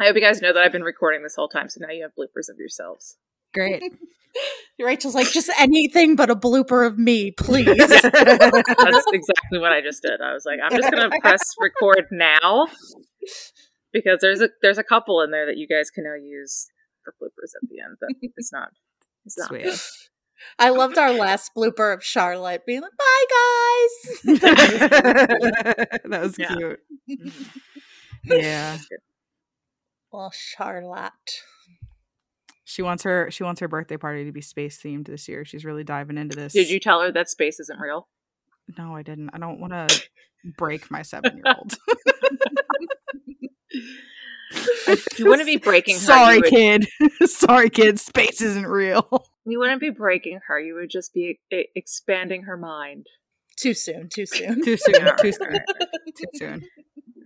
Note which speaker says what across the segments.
Speaker 1: I hope you guys know that I've been recording this whole time, so now you have bloopers of yourselves.
Speaker 2: Great.
Speaker 3: Rachel's like, just anything but a blooper of me, please.
Speaker 1: That's exactly what I just did. I was like, I'm just gonna press record now because there's a there's a couple in there that you guys can now use for bloopers at the end. But it's not. It's not.
Speaker 2: Sweet.
Speaker 3: I loved our last blooper of Charlotte being like, bye, guys.
Speaker 2: that was
Speaker 1: Yeah.
Speaker 2: cute. Yeah.
Speaker 1: That's good.
Speaker 3: well, Charlotte.
Speaker 2: She wants her she wants her birthday party to be space themed this year. She's really diving into this.
Speaker 1: Did you tell her that space isn't real?
Speaker 2: No, I didn't. I don't want to break my 7-year-old.
Speaker 1: You wouldn't be breaking her.
Speaker 2: Sorry,
Speaker 1: would,
Speaker 2: kid. Sorry, kid. Space isn't real.
Speaker 1: You wouldn't be breaking her. You would just be e- expanding her mind.
Speaker 3: Too soon, too soon.
Speaker 2: Too soon. Too soon. Too soon.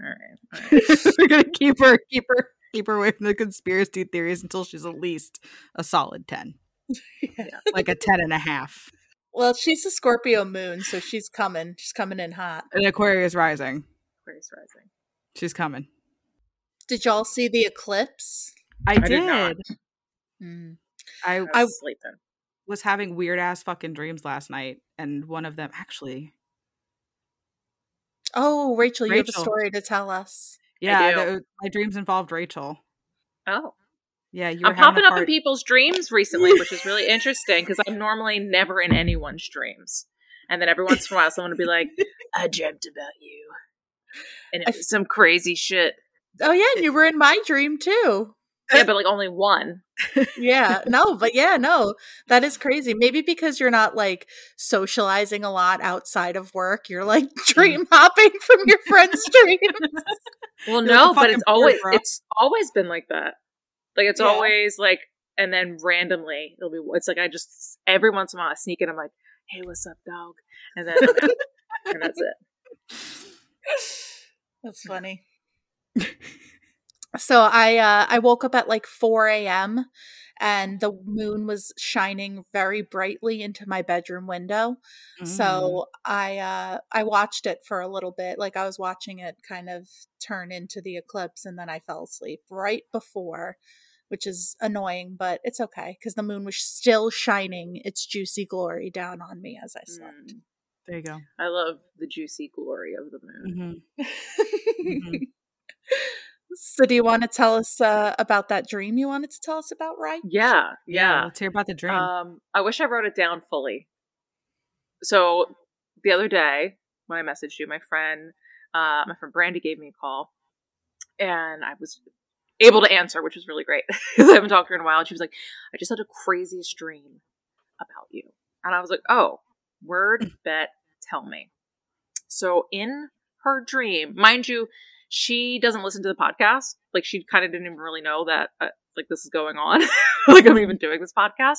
Speaker 1: all right, all right.
Speaker 2: We're gonna keep her, keep her, keep her away from the conspiracy theories until she's at least a solid ten, like a ten and a half.
Speaker 3: Well, she's a Scorpio moon, so she's coming. She's coming in hot.
Speaker 2: And Aquarius rising.
Speaker 1: Aquarius rising.
Speaker 2: She's coming.
Speaker 3: Did y'all see the eclipse?
Speaker 2: I,
Speaker 1: did
Speaker 2: did.
Speaker 1: not.
Speaker 3: Mm.
Speaker 2: I
Speaker 1: I was
Speaker 3: I-
Speaker 1: sleeping.
Speaker 2: was having weird ass fucking dreams last night, and one of them actually,
Speaker 3: Oh, Rachel, you have a story to tell us.
Speaker 2: Yeah, my dreams involved Rachel.
Speaker 1: Oh,
Speaker 2: Yeah, you were
Speaker 1: I'm popping up in people's dreams recently, which is really interesting because I'm normally never in anyone's dreams. And then every once in a while, someone would be like, "I dreamt about you," and it was some crazy shit.
Speaker 3: Oh yeah, and you were in my dream too.
Speaker 1: Yeah, but like only one.
Speaker 3: Yeah, no, but yeah, no, that is crazy. Maybe because you're not like socializing a lot outside of work, you're like mm. dream hopping from your friends' dreams.
Speaker 1: Well,
Speaker 2: You're
Speaker 1: no,
Speaker 2: a
Speaker 1: but it's always
Speaker 2: bro.
Speaker 1: it's always been like that. Like it's
Speaker 3: Yeah.
Speaker 1: always like, and then randomly it'll be. It's like I just every once in a while I sneak in. I'm like, "Hey, what's up, dog?" And then and that's it.
Speaker 3: That's funny. So I uh I woke up at like 4 a.m. and the moon was shining very brightly into my bedroom window.
Speaker 2: Mm.
Speaker 3: So I uh I watched it for a little bit. Like I was watching it kind of turn into the eclipse and then I fell asleep right before, which is annoying, but it's okay cuz the moon was still shining its juicy glory down on me as I slept.
Speaker 1: Mm.
Speaker 2: there you go.
Speaker 1: I love the juicy glory of the moon.
Speaker 2: Mhm. Mhm.
Speaker 3: So do you want to tell us uh, about that dream you wanted to tell us about, right?
Speaker 1: Yeah, yeah.
Speaker 2: Let's hear about the dream.
Speaker 1: Um, I wish I wrote it down fully. So the other day when I messaged you, my friend, uh, my friend Brandy gave me a call, and I was able to answer, which was really great because I haven't talked to her in a while. And she was like, "I just had the craziest dream about you," and I was like, "Oh, word bet, tell me." So in her dream, mind you, she doesn't listen to the podcast. Like she kind of didn't even really know that uh, like this is going on. like I'm even doing this podcast.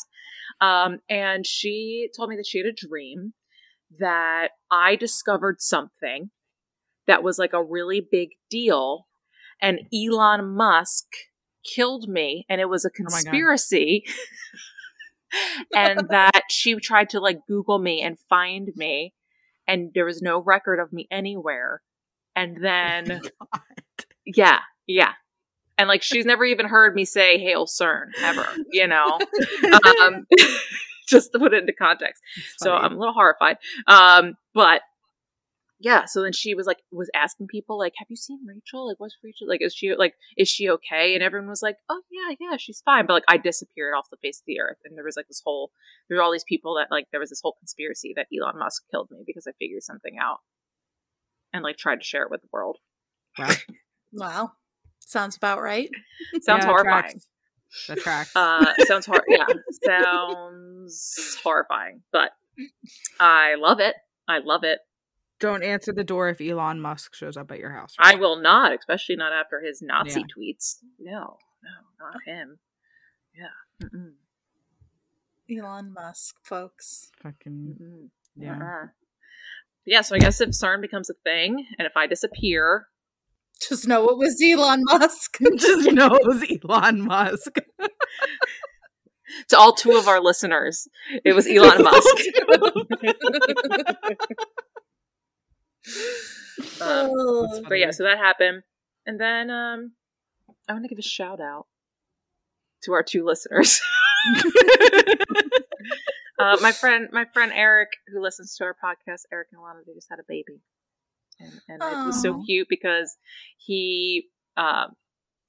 Speaker 1: Um, and she told me that she had a dream that I discovered something that was like a really big deal, and Elon Musk killed me, and it was a
Speaker 2: God.
Speaker 1: conspiracy. and that she tried to like Google me and find me, and there was no record of me anywhere. And then, yeah, yeah. And like she's never even heard me say "Hail CERN" ever, you know. um, just to put it into context. So. I'm a little horrified. Um, but yeah, so then she was like, was asking people like, "Have you seen Rachel? Like, what's Rachel? Like, is she like, is she okay?" And everyone was like, "Oh yeah, yeah, she's fine." But like, I disappeared off the face of the earth, and there was like this whole, there were all these people that like, there was this whole conspiracy that Elon Musk killed me because I figured something out, and like tried to share it with the world.
Speaker 2: Wow.
Speaker 3: Wow. Sounds about right.
Speaker 1: Sounds
Speaker 2: Yeah,
Speaker 1: horrifying.
Speaker 2: tracks. That tracks.
Speaker 1: Uh, sounds hor- yeah, sounds horrifying, but I love it. I love it.
Speaker 2: Don't answer the door if Elon Musk shows up at your house.
Speaker 1: I will not, especially not after his Nazi
Speaker 2: Yeah.
Speaker 1: tweets. No, no, not him. Yeah. Mm-mm,
Speaker 3: Elon Musk, folks.
Speaker 2: Fucking
Speaker 1: mm-mm,
Speaker 2: yeah.
Speaker 1: uh-uh. Yeah, so I guess if CERN becomes a thing, and if I disappear,
Speaker 3: Just know it was Elon Musk.
Speaker 2: Just know it was Elon Musk.
Speaker 1: to all two of our listeners, it was Elon Musk. Um,
Speaker 3: Oh.
Speaker 1: but yeah, so that happened, and then um, I want to give a shout out to our two listeners. Uh, my friend, my friend Eric, who listens to our podcast, Eric and Alana, they just had a baby, and, and it was so cute because he, um,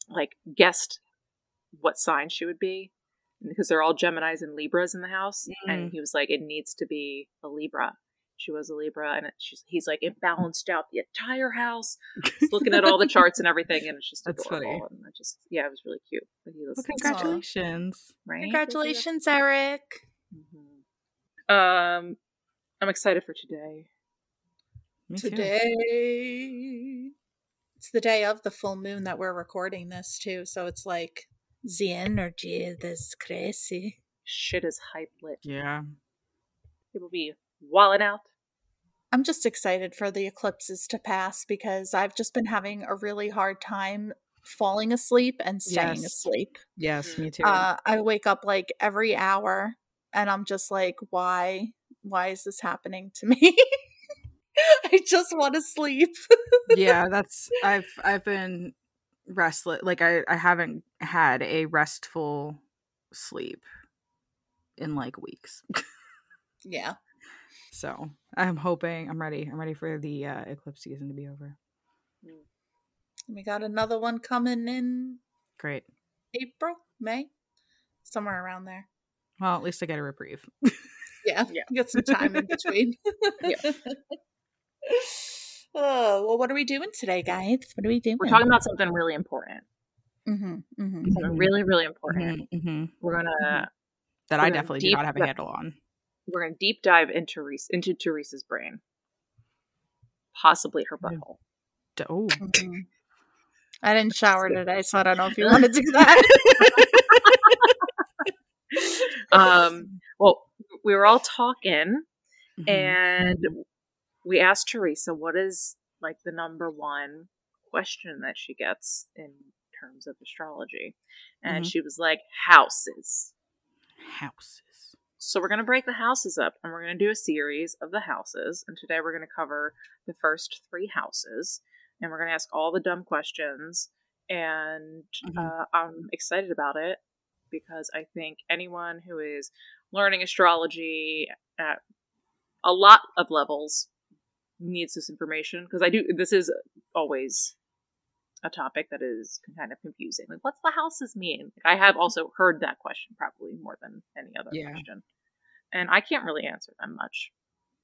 Speaker 1: like guessed what sign she would be because they're all Gemini's and Libras in the house, and
Speaker 2: Mm.
Speaker 1: he was like, "It needs to be a Libra." She was a Libra, and it, she's, he's like, "It balanced out the entire house." He's looking at all the charts and everything, and it's just
Speaker 2: That's
Speaker 1: adorable.
Speaker 2: funny.
Speaker 1: And I just, yeah, it was really cute. But he
Speaker 2: Well, congratulations.
Speaker 1: right?
Speaker 3: Congratulations, Eric.
Speaker 1: Mhm. Um, I'm excited for today.
Speaker 2: Me too.
Speaker 3: Today. It's the day of the full moon that we're recording this too, so it's like the energy is crazy.
Speaker 1: Shit is hype lit.
Speaker 2: Yeah.
Speaker 1: People be walling out.
Speaker 3: I'm just excited for the eclipses to pass because I've just been having a really hard time falling asleep and staying
Speaker 2: Yes.
Speaker 3: asleep.
Speaker 2: Yes, me too.
Speaker 3: Uh, I wake up like every hour and I'm just like, why? Why is this happening to me? I just want to sleep.
Speaker 2: yeah, that's I've I've been restless. Like I I haven't had a restful sleep in like weeks.
Speaker 3: yeah.
Speaker 2: So I'm hoping I'm ready. I'm ready for the uh, eclipse season to be over.
Speaker 3: We got another one coming in
Speaker 2: Great.
Speaker 3: April, May, somewhere around there.
Speaker 2: Well, at least I get a reprieve.
Speaker 3: Yeah,
Speaker 1: Yeah.
Speaker 3: Get some time in between.
Speaker 1: Yeah.
Speaker 3: Oh well, what are we doing today, guys? What are we doing?
Speaker 1: We're talking about something really important.
Speaker 3: hmm hmm
Speaker 1: Something
Speaker 2: Mhm.
Speaker 1: really, really important.
Speaker 2: Mhm, mhm.
Speaker 1: We're gonna
Speaker 2: That
Speaker 1: We're
Speaker 2: I
Speaker 1: gonna
Speaker 2: definitely do not have a handle on.
Speaker 1: we're gonna deep dive into Reese into Theresa's brain, possibly her butthole.
Speaker 2: D- Oh,
Speaker 3: I didn't shower today, so I don't know if you want to do that.
Speaker 1: Um, well, we were all talking,
Speaker 2: Mhm.
Speaker 1: and we asked Theresa what is like the number one question that she gets in terms of astrology, and
Speaker 2: Mhm.
Speaker 1: she was like houses.
Speaker 2: houses.
Speaker 1: So we're going to break the houses up and we're going to do a series of the houses. And today we're going to cover the first three houses and we're going to ask all the dumb questions. And
Speaker 2: Mhm.
Speaker 1: uh, I'm excited about it because I think anyone who is learning astrology at a lot of levels needs this information because I do. This is always a topic that is kind of confusing. Like, what's the houses mean? I have also heard that question probably more than any other
Speaker 2: Yeah.
Speaker 1: question, and I can't really answer them much.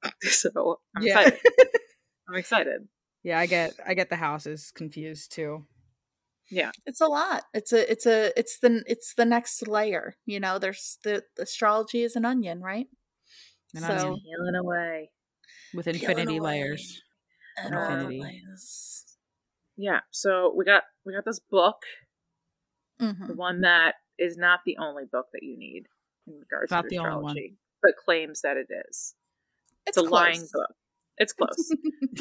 Speaker 1: so I'm
Speaker 3: Yeah.
Speaker 1: excited. I'm excited.
Speaker 2: Yeah, I get I get the houses confused too.
Speaker 3: It's a lot. It's a it's a it's the it's the next layer. You know, there's the, the astrology is an onion, right?
Speaker 2: An
Speaker 3: so
Speaker 2: onion.
Speaker 1: Healing away.
Speaker 2: With infinity
Speaker 3: away.
Speaker 2: layers.
Speaker 3: and
Speaker 2: Infinity.
Speaker 3: layers.
Speaker 1: Yeah. So we got we got this book,
Speaker 3: Mhm.
Speaker 1: the one that is not the only book that you need in regards
Speaker 2: Not
Speaker 1: to
Speaker 2: the only one.
Speaker 1: astrology, but claims that it is.
Speaker 3: It's,
Speaker 1: It's, a lying
Speaker 3: close.
Speaker 1: book. It's close.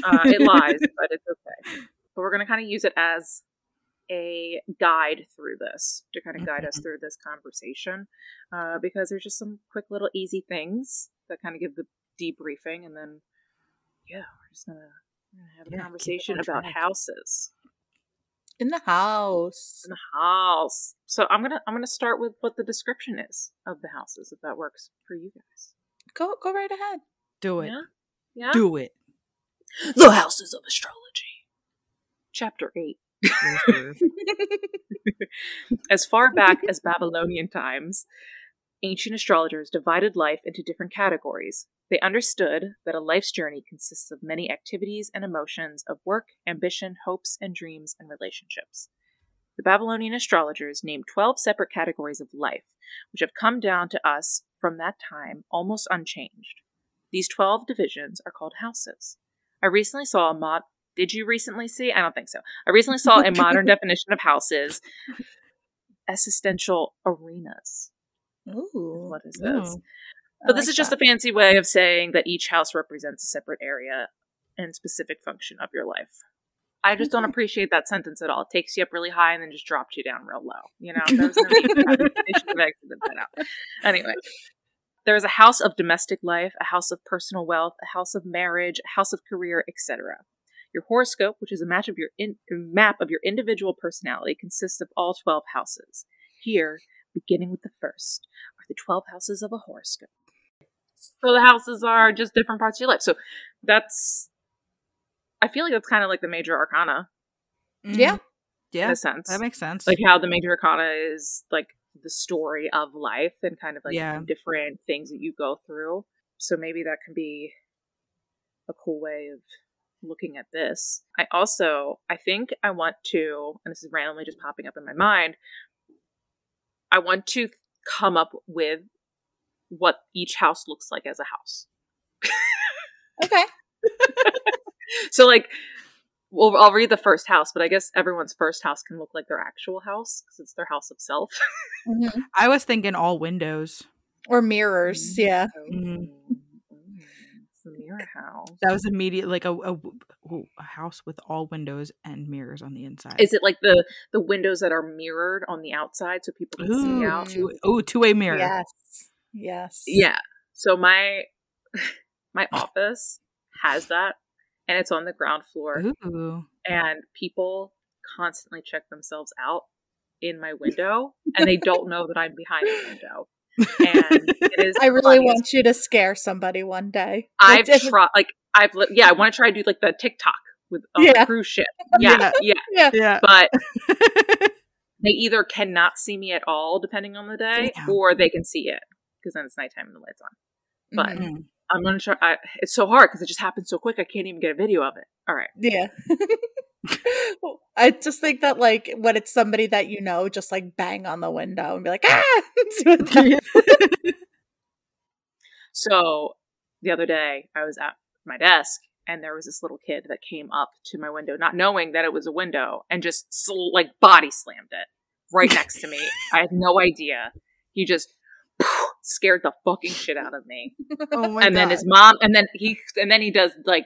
Speaker 1: uh, it lies, but it's okay. But we're going to kind of use it as a guide through this to kind of guide us through this conversation uh, because there's just some quick little easy things that kind of give the debriefing and then yeah we're just gonna, we're gonna have a
Speaker 2: Yeah,
Speaker 1: conversation about houses
Speaker 3: in the house.
Speaker 1: in the house so i'm gonna i'm gonna start with what the description is of the houses if that works for you guys
Speaker 3: Go go right ahead.
Speaker 2: Do it.
Speaker 1: yeah yeah
Speaker 2: Do it.
Speaker 1: the houses of astrology chapter 8 As far back as Babylonian times, ancient astrologers divided life into different categories. They understood that a life's journey consists of many activities and emotions of work, ambition, hopes, and dreams and relationships. The Babylonian astrologers named 12 separate categories of life, which have come down to us from that time almost unchanged. These 12 divisions are called houses. I recently saw a mod. Did you recently see? I don't think so. I recently saw a modern definition of houses existential arenas.
Speaker 3: Ooh.
Speaker 1: What is
Speaker 2: Ooh.
Speaker 1: this?
Speaker 3: I
Speaker 1: But this is just
Speaker 3: that.
Speaker 1: a fancy way of saying that each house represents a separate area and specific function of your life. I just don't appreciate that sentence at all. It takes you up really high and then just drops you down real low. You know, there's no need for that. They should have exited that out. Anyway, there is a house of domestic life, a house of personal wealth, a house of marriage, a house of career, etc. Your horoscope, which is a match of your in- map of your individual personality, consists of all 12 houses. Here, beginning with the first, are the 12 houses of a horoscope. So the houses are just different parts of your life. So that's, I feel like that's kind of like the major arcana
Speaker 3: Yeah.
Speaker 2: Mm, yeah,
Speaker 1: in a sense.
Speaker 2: that makes sense.
Speaker 1: like how the major arcana is like the story of life and kind of like
Speaker 2: Yeah.
Speaker 1: different things that you go through. So maybe that can be a cool way of looking at this. I also, I think I want to, and this is randomly just popping up in my mind, I want to come up with what each house looks like as a house.
Speaker 3: Okay.
Speaker 1: So like, well, I'll read the first house, but I guess everyone's first house can look like their actual house because it's their house of self.
Speaker 3: Mhm.
Speaker 2: I was thinking all windows.
Speaker 3: Or mirrors. Yeah.
Speaker 2: Mhm.
Speaker 1: It's the mirror house.
Speaker 2: That was immediate, like a, a, a house with all windows and mirrors on the inside.
Speaker 1: Is it like the the windows that are mirrored on the outside so people can see out?
Speaker 2: two, ooh, two-way mirror.
Speaker 3: Yes. Yes.
Speaker 1: Yeah. So my my office has that and it's on the ground floor
Speaker 2: Ooh.
Speaker 1: and people constantly check themselves out in my window and they don't know that I'm behind the window. And it is
Speaker 3: I really
Speaker 1: funny
Speaker 3: want you to scare somebody one day.
Speaker 1: I've tried, like, I've, li- yeah, I want to try to do like the TikTok with on
Speaker 3: Yeah.
Speaker 1: the cruise ship. Yeah, yeah,
Speaker 3: Yeah.
Speaker 2: Yeah.
Speaker 1: But they either cannot see me at all, depending on the day,
Speaker 2: Damn.
Speaker 1: or they can see it because then it's nighttime and the lights on. But
Speaker 3: Mhm.
Speaker 2: Mm.
Speaker 1: I'm gonna try. I, it's so hard because it just happens so quick. I can't even get a video of it. All right.
Speaker 3: Yeah. I just think that like when it's somebody that you know, just like bang on the window and be like, ah See what that-
Speaker 1: So the other day, I was at my desk and there was this little kid that came up to my window, not knowing that it was a window, and just sl- like body slammed it right next to me. I had no idea. He just scared the fucking shit out of me.
Speaker 2: oh my
Speaker 1: and then his mom, and then he, and then he does like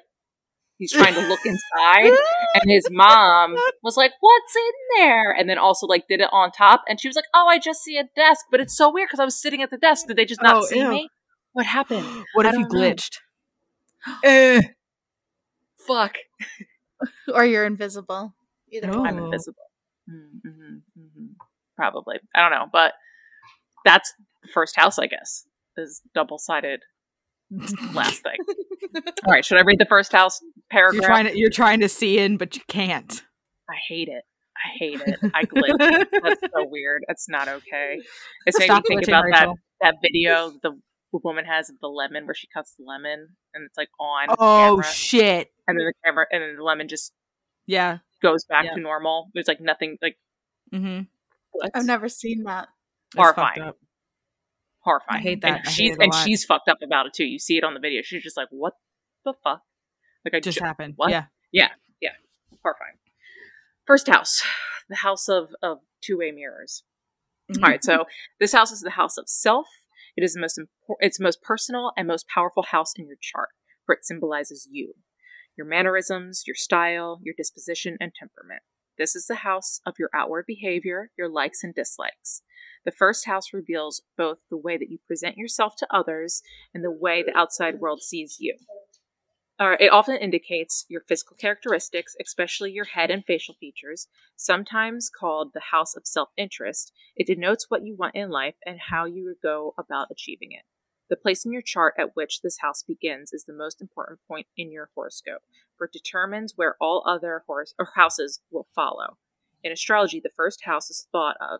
Speaker 1: he's trying to look inside, and his mom was like, "What's in there?" And then also like did it on top, and she was like, "Oh, I just see a desk, but it's so weird because I was sitting at the desk. Did they just not
Speaker 2: Oh,
Speaker 1: see
Speaker 2: ew.
Speaker 1: me? What happened?
Speaker 2: what
Speaker 1: I
Speaker 2: if you glitched? Eh.
Speaker 1: Fuck,
Speaker 3: or you're invisible. Either
Speaker 2: No.
Speaker 1: I'm invisible. Mm-hmm, hmm Probably, I don't know, but that's the first house, I guess, is double sided. Last thing. All right, should I read the first house paragraph?
Speaker 2: You're trying to you're trying to see in, but you can't.
Speaker 1: I hate it. I hate it. I glitch. That's so weird. That's not okay. It's made me
Speaker 2: Stop
Speaker 1: think about that
Speaker 2: Rachel.
Speaker 1: that video the woman has of the lemon where she cuts the lemon and it's like on
Speaker 2: Oh
Speaker 1: camera,
Speaker 2: shit!
Speaker 1: and then the camera and then the lemon just
Speaker 2: Yeah.
Speaker 1: goes back
Speaker 2: Yeah.
Speaker 1: to normal. There's like nothing like
Speaker 2: Mm-hmm.
Speaker 3: I've never seen that.
Speaker 1: Horrifying. horrifying.
Speaker 2: I hate that.
Speaker 1: And
Speaker 2: I hate
Speaker 1: she's and she's fucked up about it too. You see it on the video. She's just like, what the fuck? Like I
Speaker 2: Just
Speaker 1: ju-
Speaker 2: happened.
Speaker 1: what?
Speaker 2: Yeah. Yeah. Yeah.
Speaker 1: Horrifying. First house, the house of of two way mirrors.
Speaker 2: Mm-hmm.
Speaker 1: All right, so this house is the house of self. It is the most impor- it's the most personal and most powerful house in your chart, for it symbolizes you, your mannerisms, your style, your disposition, and temperament. This is the house of your outward behavior, your likes and dislikes. The first house reveals both the way that you present yourself to others and the way the outside world sees you. Uh, it often indicates your physical characteristics, especially your head and facial features, sometimes called the house of self interest. It denotes what you want in life and how you go about achieving it. The place in your chart at which this house begins is the most important point in your horoscope, for it determines where all other horos- or houses will follow. In astrology, the first house is thought of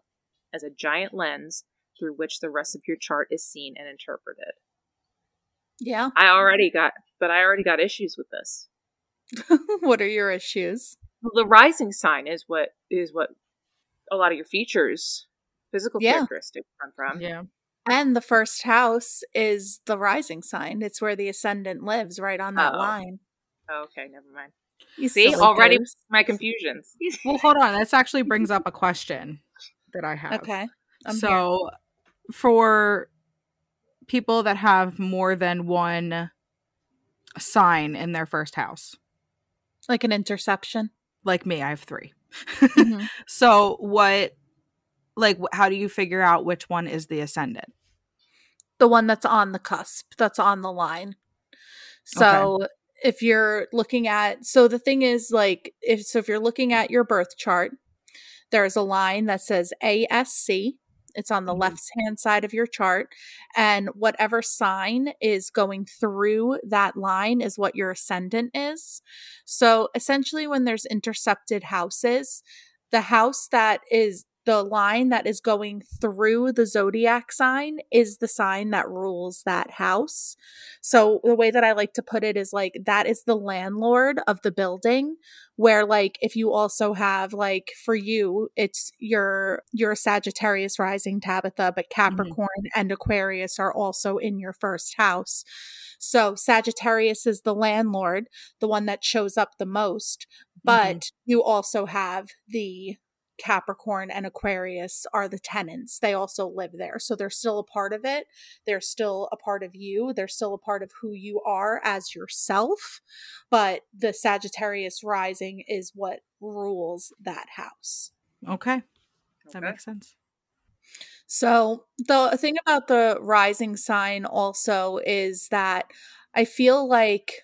Speaker 1: as a giant lens through which the rest of your chart is seen and interpreted.
Speaker 3: Yeah.
Speaker 1: I already got, but I already got issues with this.
Speaker 3: what are your issues?
Speaker 1: The rising sign is what is what a lot of your features, physical
Speaker 3: Yeah.
Speaker 1: characteristics come from.
Speaker 2: Yeah.
Speaker 3: And the first house is the rising sign. It's where the ascendant lives, right on that
Speaker 1: Oh.
Speaker 3: line.
Speaker 1: Okay, never mind.
Speaker 3: You
Speaker 1: See,
Speaker 3: silly
Speaker 1: already
Speaker 3: goose.
Speaker 1: my confusions.
Speaker 2: Well, hold on. This actually brings up a question that I have.
Speaker 3: Okay. I'm here.
Speaker 2: so, for people that have more than one sign in their first house,
Speaker 3: like an interception.
Speaker 2: like me, I have 3
Speaker 3: Mhm.
Speaker 2: So, what, like, how do you figure out which one is the ascendant?
Speaker 3: the one that's on the cusp, that's on the line. So if you're looking at so the thing is like if so if you're looking at your birth chart there's a line that says ASC it's on the
Speaker 2: Mhm.
Speaker 3: left hand side of your chart and whatever sign is going through that line is what your ascendant is so essentially when there's intercepted houses the house that is the line that is going through the zodiac sign is the sign that rules that house. So the way that I like to put it is like that is the landlord of the building where like if you also have like for you it's your your Sagittarius rising Tabitha but mm-hmm. Capricorn and Aquarius are also in your first house. So Sagittarius is the landlord, the one that shows up the most, but mm-hmm. you also have the Capricorn and Aquarius are the tenants. They also live there. So they're still a part of it. They're still a part of you. They're still a part of who you are as yourself. But the Sagittarius rising is what rules that house.
Speaker 2: Okay. That
Speaker 1: Okay.
Speaker 2: makes sense.
Speaker 3: So the thing about the rising sign also is that I feel like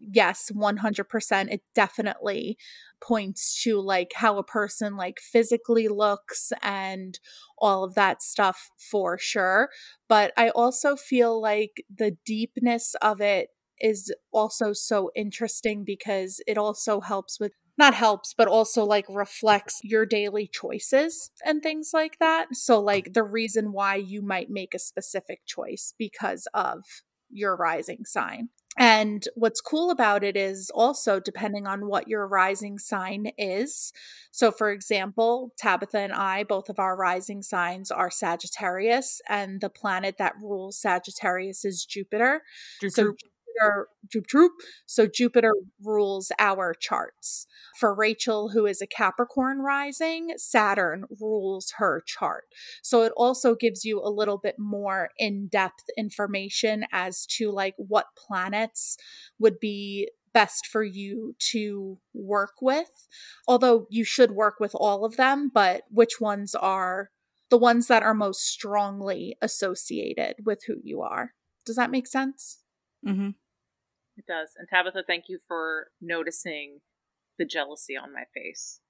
Speaker 3: yes, 100% it definitely points to like how a person like physically looks and all of that stuff for sure, but I also feel like the deepness of it is also so interesting because it also helps with not helps but also like reflects your daily choices and things like that. So like the reason why you might make a specific choice because of your rising sign and what's cool about it is also depending on what your rising sign is. So, for example, Tabitha and I, both of our rising signs are Sagittarius, and the planet that rules Sagittarius is Jupiter.
Speaker 2: Droop,
Speaker 3: So. Jupiter. So Jupiter rules our charts. For Rachel, who is a Capricorn rising, Saturn rules her chart. So it also gives you a little bit more in-depth information as to like what planets would be best for you to work with. Although you should work with all of them, but which ones are the ones that are most strongly associated with who you are. Does that make sense?
Speaker 2: Mhm.
Speaker 1: It does. And Tabitha, thank you for noticing the jealousy on my face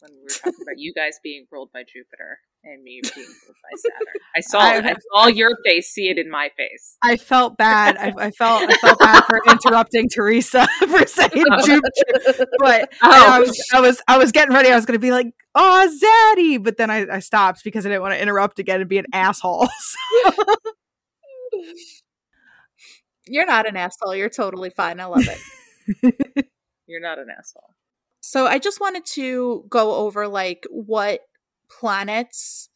Speaker 1: when we were talking about you guys being ruled by Jupiter and me being ruled by Saturn. I saw
Speaker 2: I-
Speaker 1: I saw your face see it in my face.
Speaker 2: I felt bad. I, I felt I felt bad for interrupting Theresa for saying droop. But oh. I
Speaker 1: Oh,
Speaker 2: was I was I was getting ready. I was going to be like, "Oh, Zaddy," but then I, I stopped because I didn't want to interrupt again and be an asshole.
Speaker 3: You're not an asshole. You're totally fine. I love it.
Speaker 1: you're not an asshole.
Speaker 3: So I just wanted to go over like what planets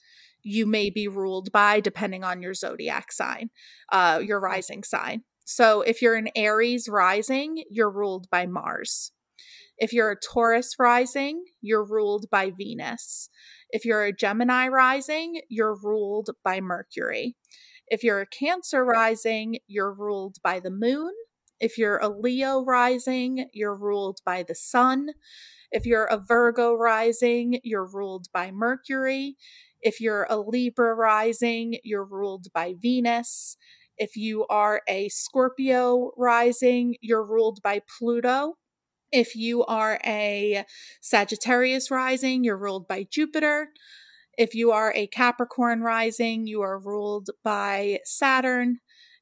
Speaker 3: you may be ruled by depending on your zodiac sign, uh, your rising sign. So if you're an Aries rising, you're ruled by Mars. If you're a Taurus rising, you're ruled by Venus. If you're a Gemini rising, you're ruled by Mercury. If you're a Cancer rising, you're ruled by the moon. If you're a Leo rising, you're ruled by the sun. If you're a Virgo rising, you're ruled by Mercury. If you're a Libra rising, you're ruled by Venus. If you are a Scorpio rising, you're ruled by Pluto. If you are a Sagittarius rising, you're ruled by Jupiter. If you are a Capricorn rising, you are ruled by Saturn.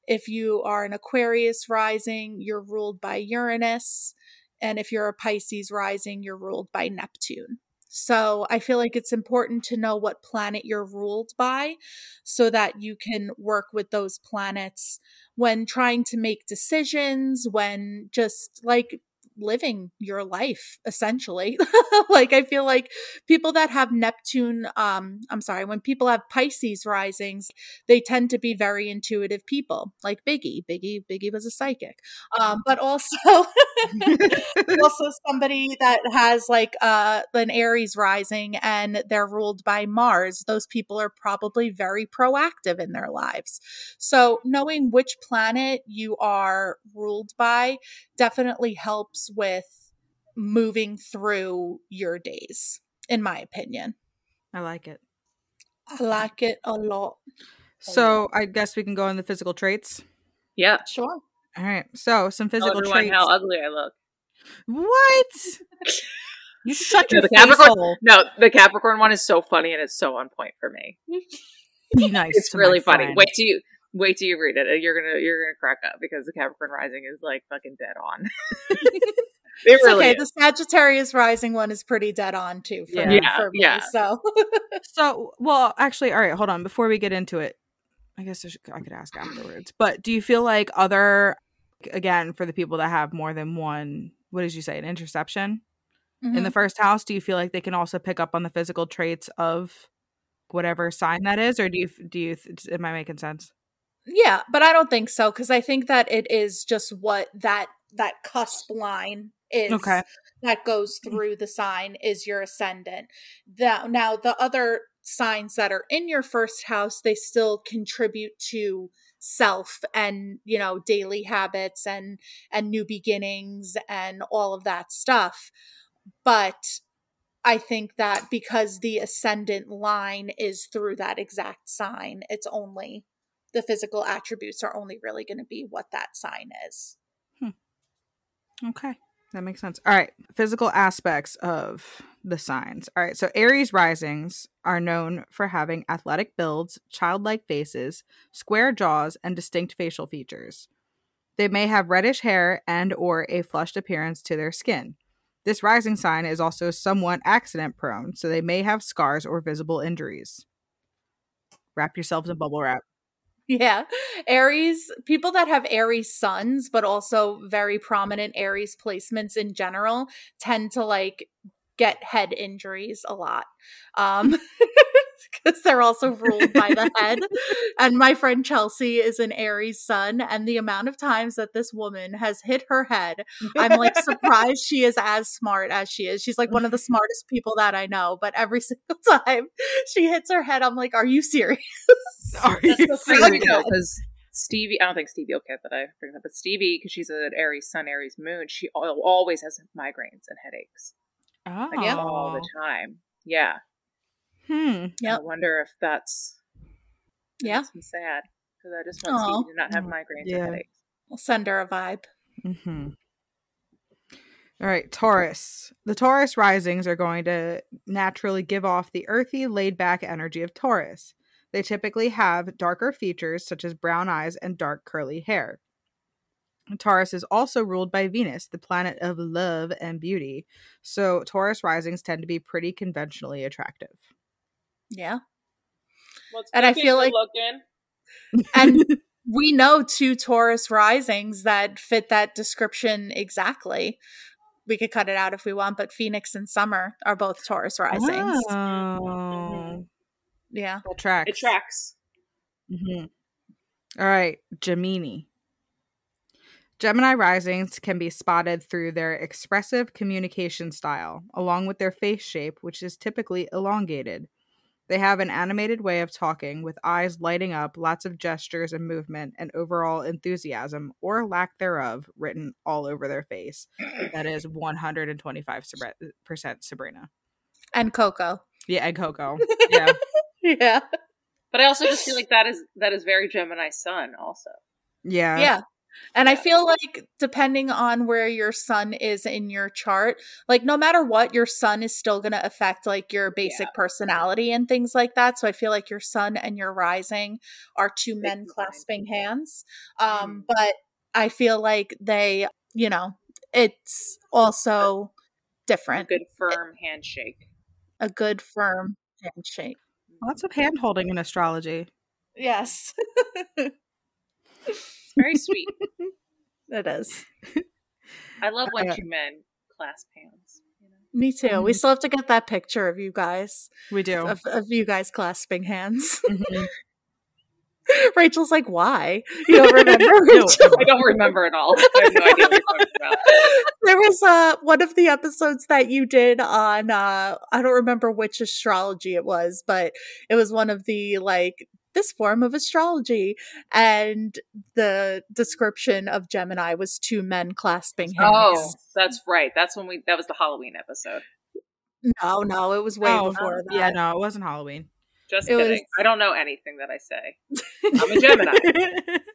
Speaker 3: If you are an Aquarius rising, you're ruled by Uranus. And if you're a Pisces rising, you're ruled by Neptune. So I feel like it's important to know what planet you're ruled by so that you can work with those planets when trying to make decisions, when just like living your life essentially. Like i feel like people that have neptune um i'm sorry when people have pisces risings they tend to be very intuitive people like biggie. Biggie biggie was a psychic. Um but also also somebody that has like uh an aries rising and they're ruled by mars those people are probably very proactive in their lives. So knowing which planet you are ruled by definitely helps with moving through your days in my opinion
Speaker 2: I like it.
Speaker 3: i like it a lot
Speaker 2: So I guess we can go on the physical traits.
Speaker 1: Yeah.
Speaker 3: sure
Speaker 2: All right. So some
Speaker 1: Tell
Speaker 2: physical
Speaker 1: everyone
Speaker 2: traits.
Speaker 1: how ugly I look.
Speaker 2: What? You shut
Speaker 1: No,
Speaker 2: your
Speaker 1: the Capricorn-
Speaker 2: hole.
Speaker 1: No, the Capricorn one is so funny and it's so on point for me.
Speaker 2: Be nice.
Speaker 1: It's
Speaker 2: to my
Speaker 1: really funny.
Speaker 2: friend.
Speaker 1: Wait till you wait till you read it. You're gonna you're gonna crack up because the Capricorn rising is like fucking dead on. it
Speaker 3: It's
Speaker 1: really
Speaker 3: okay.
Speaker 1: is.
Speaker 3: The Sagittarius rising one is pretty dead on too for,
Speaker 2: Yeah.
Speaker 3: for me.
Speaker 1: Yeah.
Speaker 3: So
Speaker 2: So, well, actually, all right. Hold on. Before we get into it, I guess I, should, I could ask afterwards. But do you feel like other, again, for the people that have more than one, what did you say, an interception in
Speaker 3: Mm-hmm.
Speaker 2: the first house? Do you feel like they can also pick up on the physical traits of whatever sign that is, or do you do you? Am I making sense?
Speaker 3: Yeah, but I don't think so because I think that it is just what that that cusp line is.
Speaker 2: Okay.
Speaker 3: That goes mm. through the sign is your ascendant. That now the other signs that are in your first house, they still contribute to self and you know daily habits and and new beginnings and all of that stuff but i think that because the ascendant line is through that exact sign it's only the physical attributes are only really going to be what that sign is. Hmm.
Speaker 2: Okay. That makes sense. All right. Physical aspects of the signs. All right. So Aries risings are known for having athletic builds, childlike faces, square jaws, and distinct facial features. They may have reddish hair and or a flushed appearance to their skin. This rising sign is also somewhat accident prone, so they may have scars or visible injuries. Wrap yourselves in bubble wrap.
Speaker 3: Yeah. Aries, people that have Aries suns, but also very prominent Aries placements in general, tend to like get head injuries a lot. Um because they're also ruled by the head. And my friend Chelsea is an Aries sun, and the amount of times that this woman has hit her head, I'm like surprised she is as smart as she is. She's like one of the smartest people that I know, but every single time she hits her head, I'm like, are you serious?
Speaker 2: Are you
Speaker 3: That's so
Speaker 1: crazy because Stevie, I don't think Stevie will care that I bring that, but Stevie, because she's an Aries Sun, Aries Moon, she always has migraines and headaches
Speaker 2: Oh.
Speaker 3: Yeah.
Speaker 1: all the time. Yeah,
Speaker 2: Hmm.
Speaker 3: Yep.
Speaker 1: I wonder if that's that
Speaker 3: Yeah.
Speaker 1: makes me sad because I just want
Speaker 3: Aw.
Speaker 1: Stevie to not have migraines
Speaker 2: Yeah.
Speaker 1: and headaches.
Speaker 3: We'll send her a vibe.
Speaker 2: Mm-hmm. All right, Taurus. The Taurus risings are going to naturally give off the earthy, laid back energy of Taurus. They typically have darker features such as brown eyes and dark curly hair. Taurus is also ruled by Venus, the planet of love and beauty. So Taurus risings tend to be pretty conventionally attractive.
Speaker 3: Yeah.
Speaker 1: Well,
Speaker 3: And I feel like-
Speaker 1: looking.
Speaker 3: And we know two Taurus risings that fit that description exactly. We could cut it out if we want, but Phoenix and Summer are both Taurus risings.
Speaker 2: Oh,
Speaker 3: Yeah.
Speaker 2: that tracks.
Speaker 1: It tracks.
Speaker 2: Mhm. All right, Gemini. Gemini risings can be spotted through their expressive communication style, along with their face shape, which is typically elongated. They have an animated way of talking, with eyes lighting up, lots of gestures and movement, and overall enthusiasm, or lack thereof, written all over their face. That is 125% uh, Sabrina.
Speaker 3: And Coco.
Speaker 2: Yeah, and Coco. Yeah.
Speaker 3: Yeah.
Speaker 1: But I also just feel like that is that is very Gemini Sun. Also,
Speaker 2: Yeah.
Speaker 3: Yeah. And I feel like depending on where your sun is in your chart, like no matter what, your sun is still going to affect like your basic personality and things like that. So I feel like your sun and your rising are two men clasping hands. Um, but I feel like they, you know, it's also
Speaker 1: a
Speaker 3: different.
Speaker 1: good firm handshake.
Speaker 3: A good firm handshake.
Speaker 2: Lots of hand holding in astrology.
Speaker 3: Yes,
Speaker 1: very sweet.
Speaker 3: it is.
Speaker 1: I love when
Speaker 2: Uh,
Speaker 1: two men clasp hands. You know?
Speaker 3: Me too. We
Speaker 2: Mhm.
Speaker 3: still have to get that picture of you guys,
Speaker 2: We do.
Speaker 3: of, of you guys clasping hands.
Speaker 2: Mhm.
Speaker 3: Rachel's like, why? You don't remember?
Speaker 2: No.
Speaker 1: I don't remember at all. I have no idea what you're talking about.
Speaker 3: there was uh one of the episodes that you did on uh I don't remember which astrology it was, but it was one of the like this form of astrology and the description of Gemini was two men clasping oh, hands.
Speaker 1: Oh, that's right. That's when we. That was the Halloween episode.
Speaker 3: no, no, it was way
Speaker 2: Oh,
Speaker 3: before that.
Speaker 2: Yeah, no, it wasn't Halloween.
Speaker 1: Just
Speaker 3: It
Speaker 1: kidding.
Speaker 3: was-
Speaker 1: I don't know anything that I say. I'm a Gemini.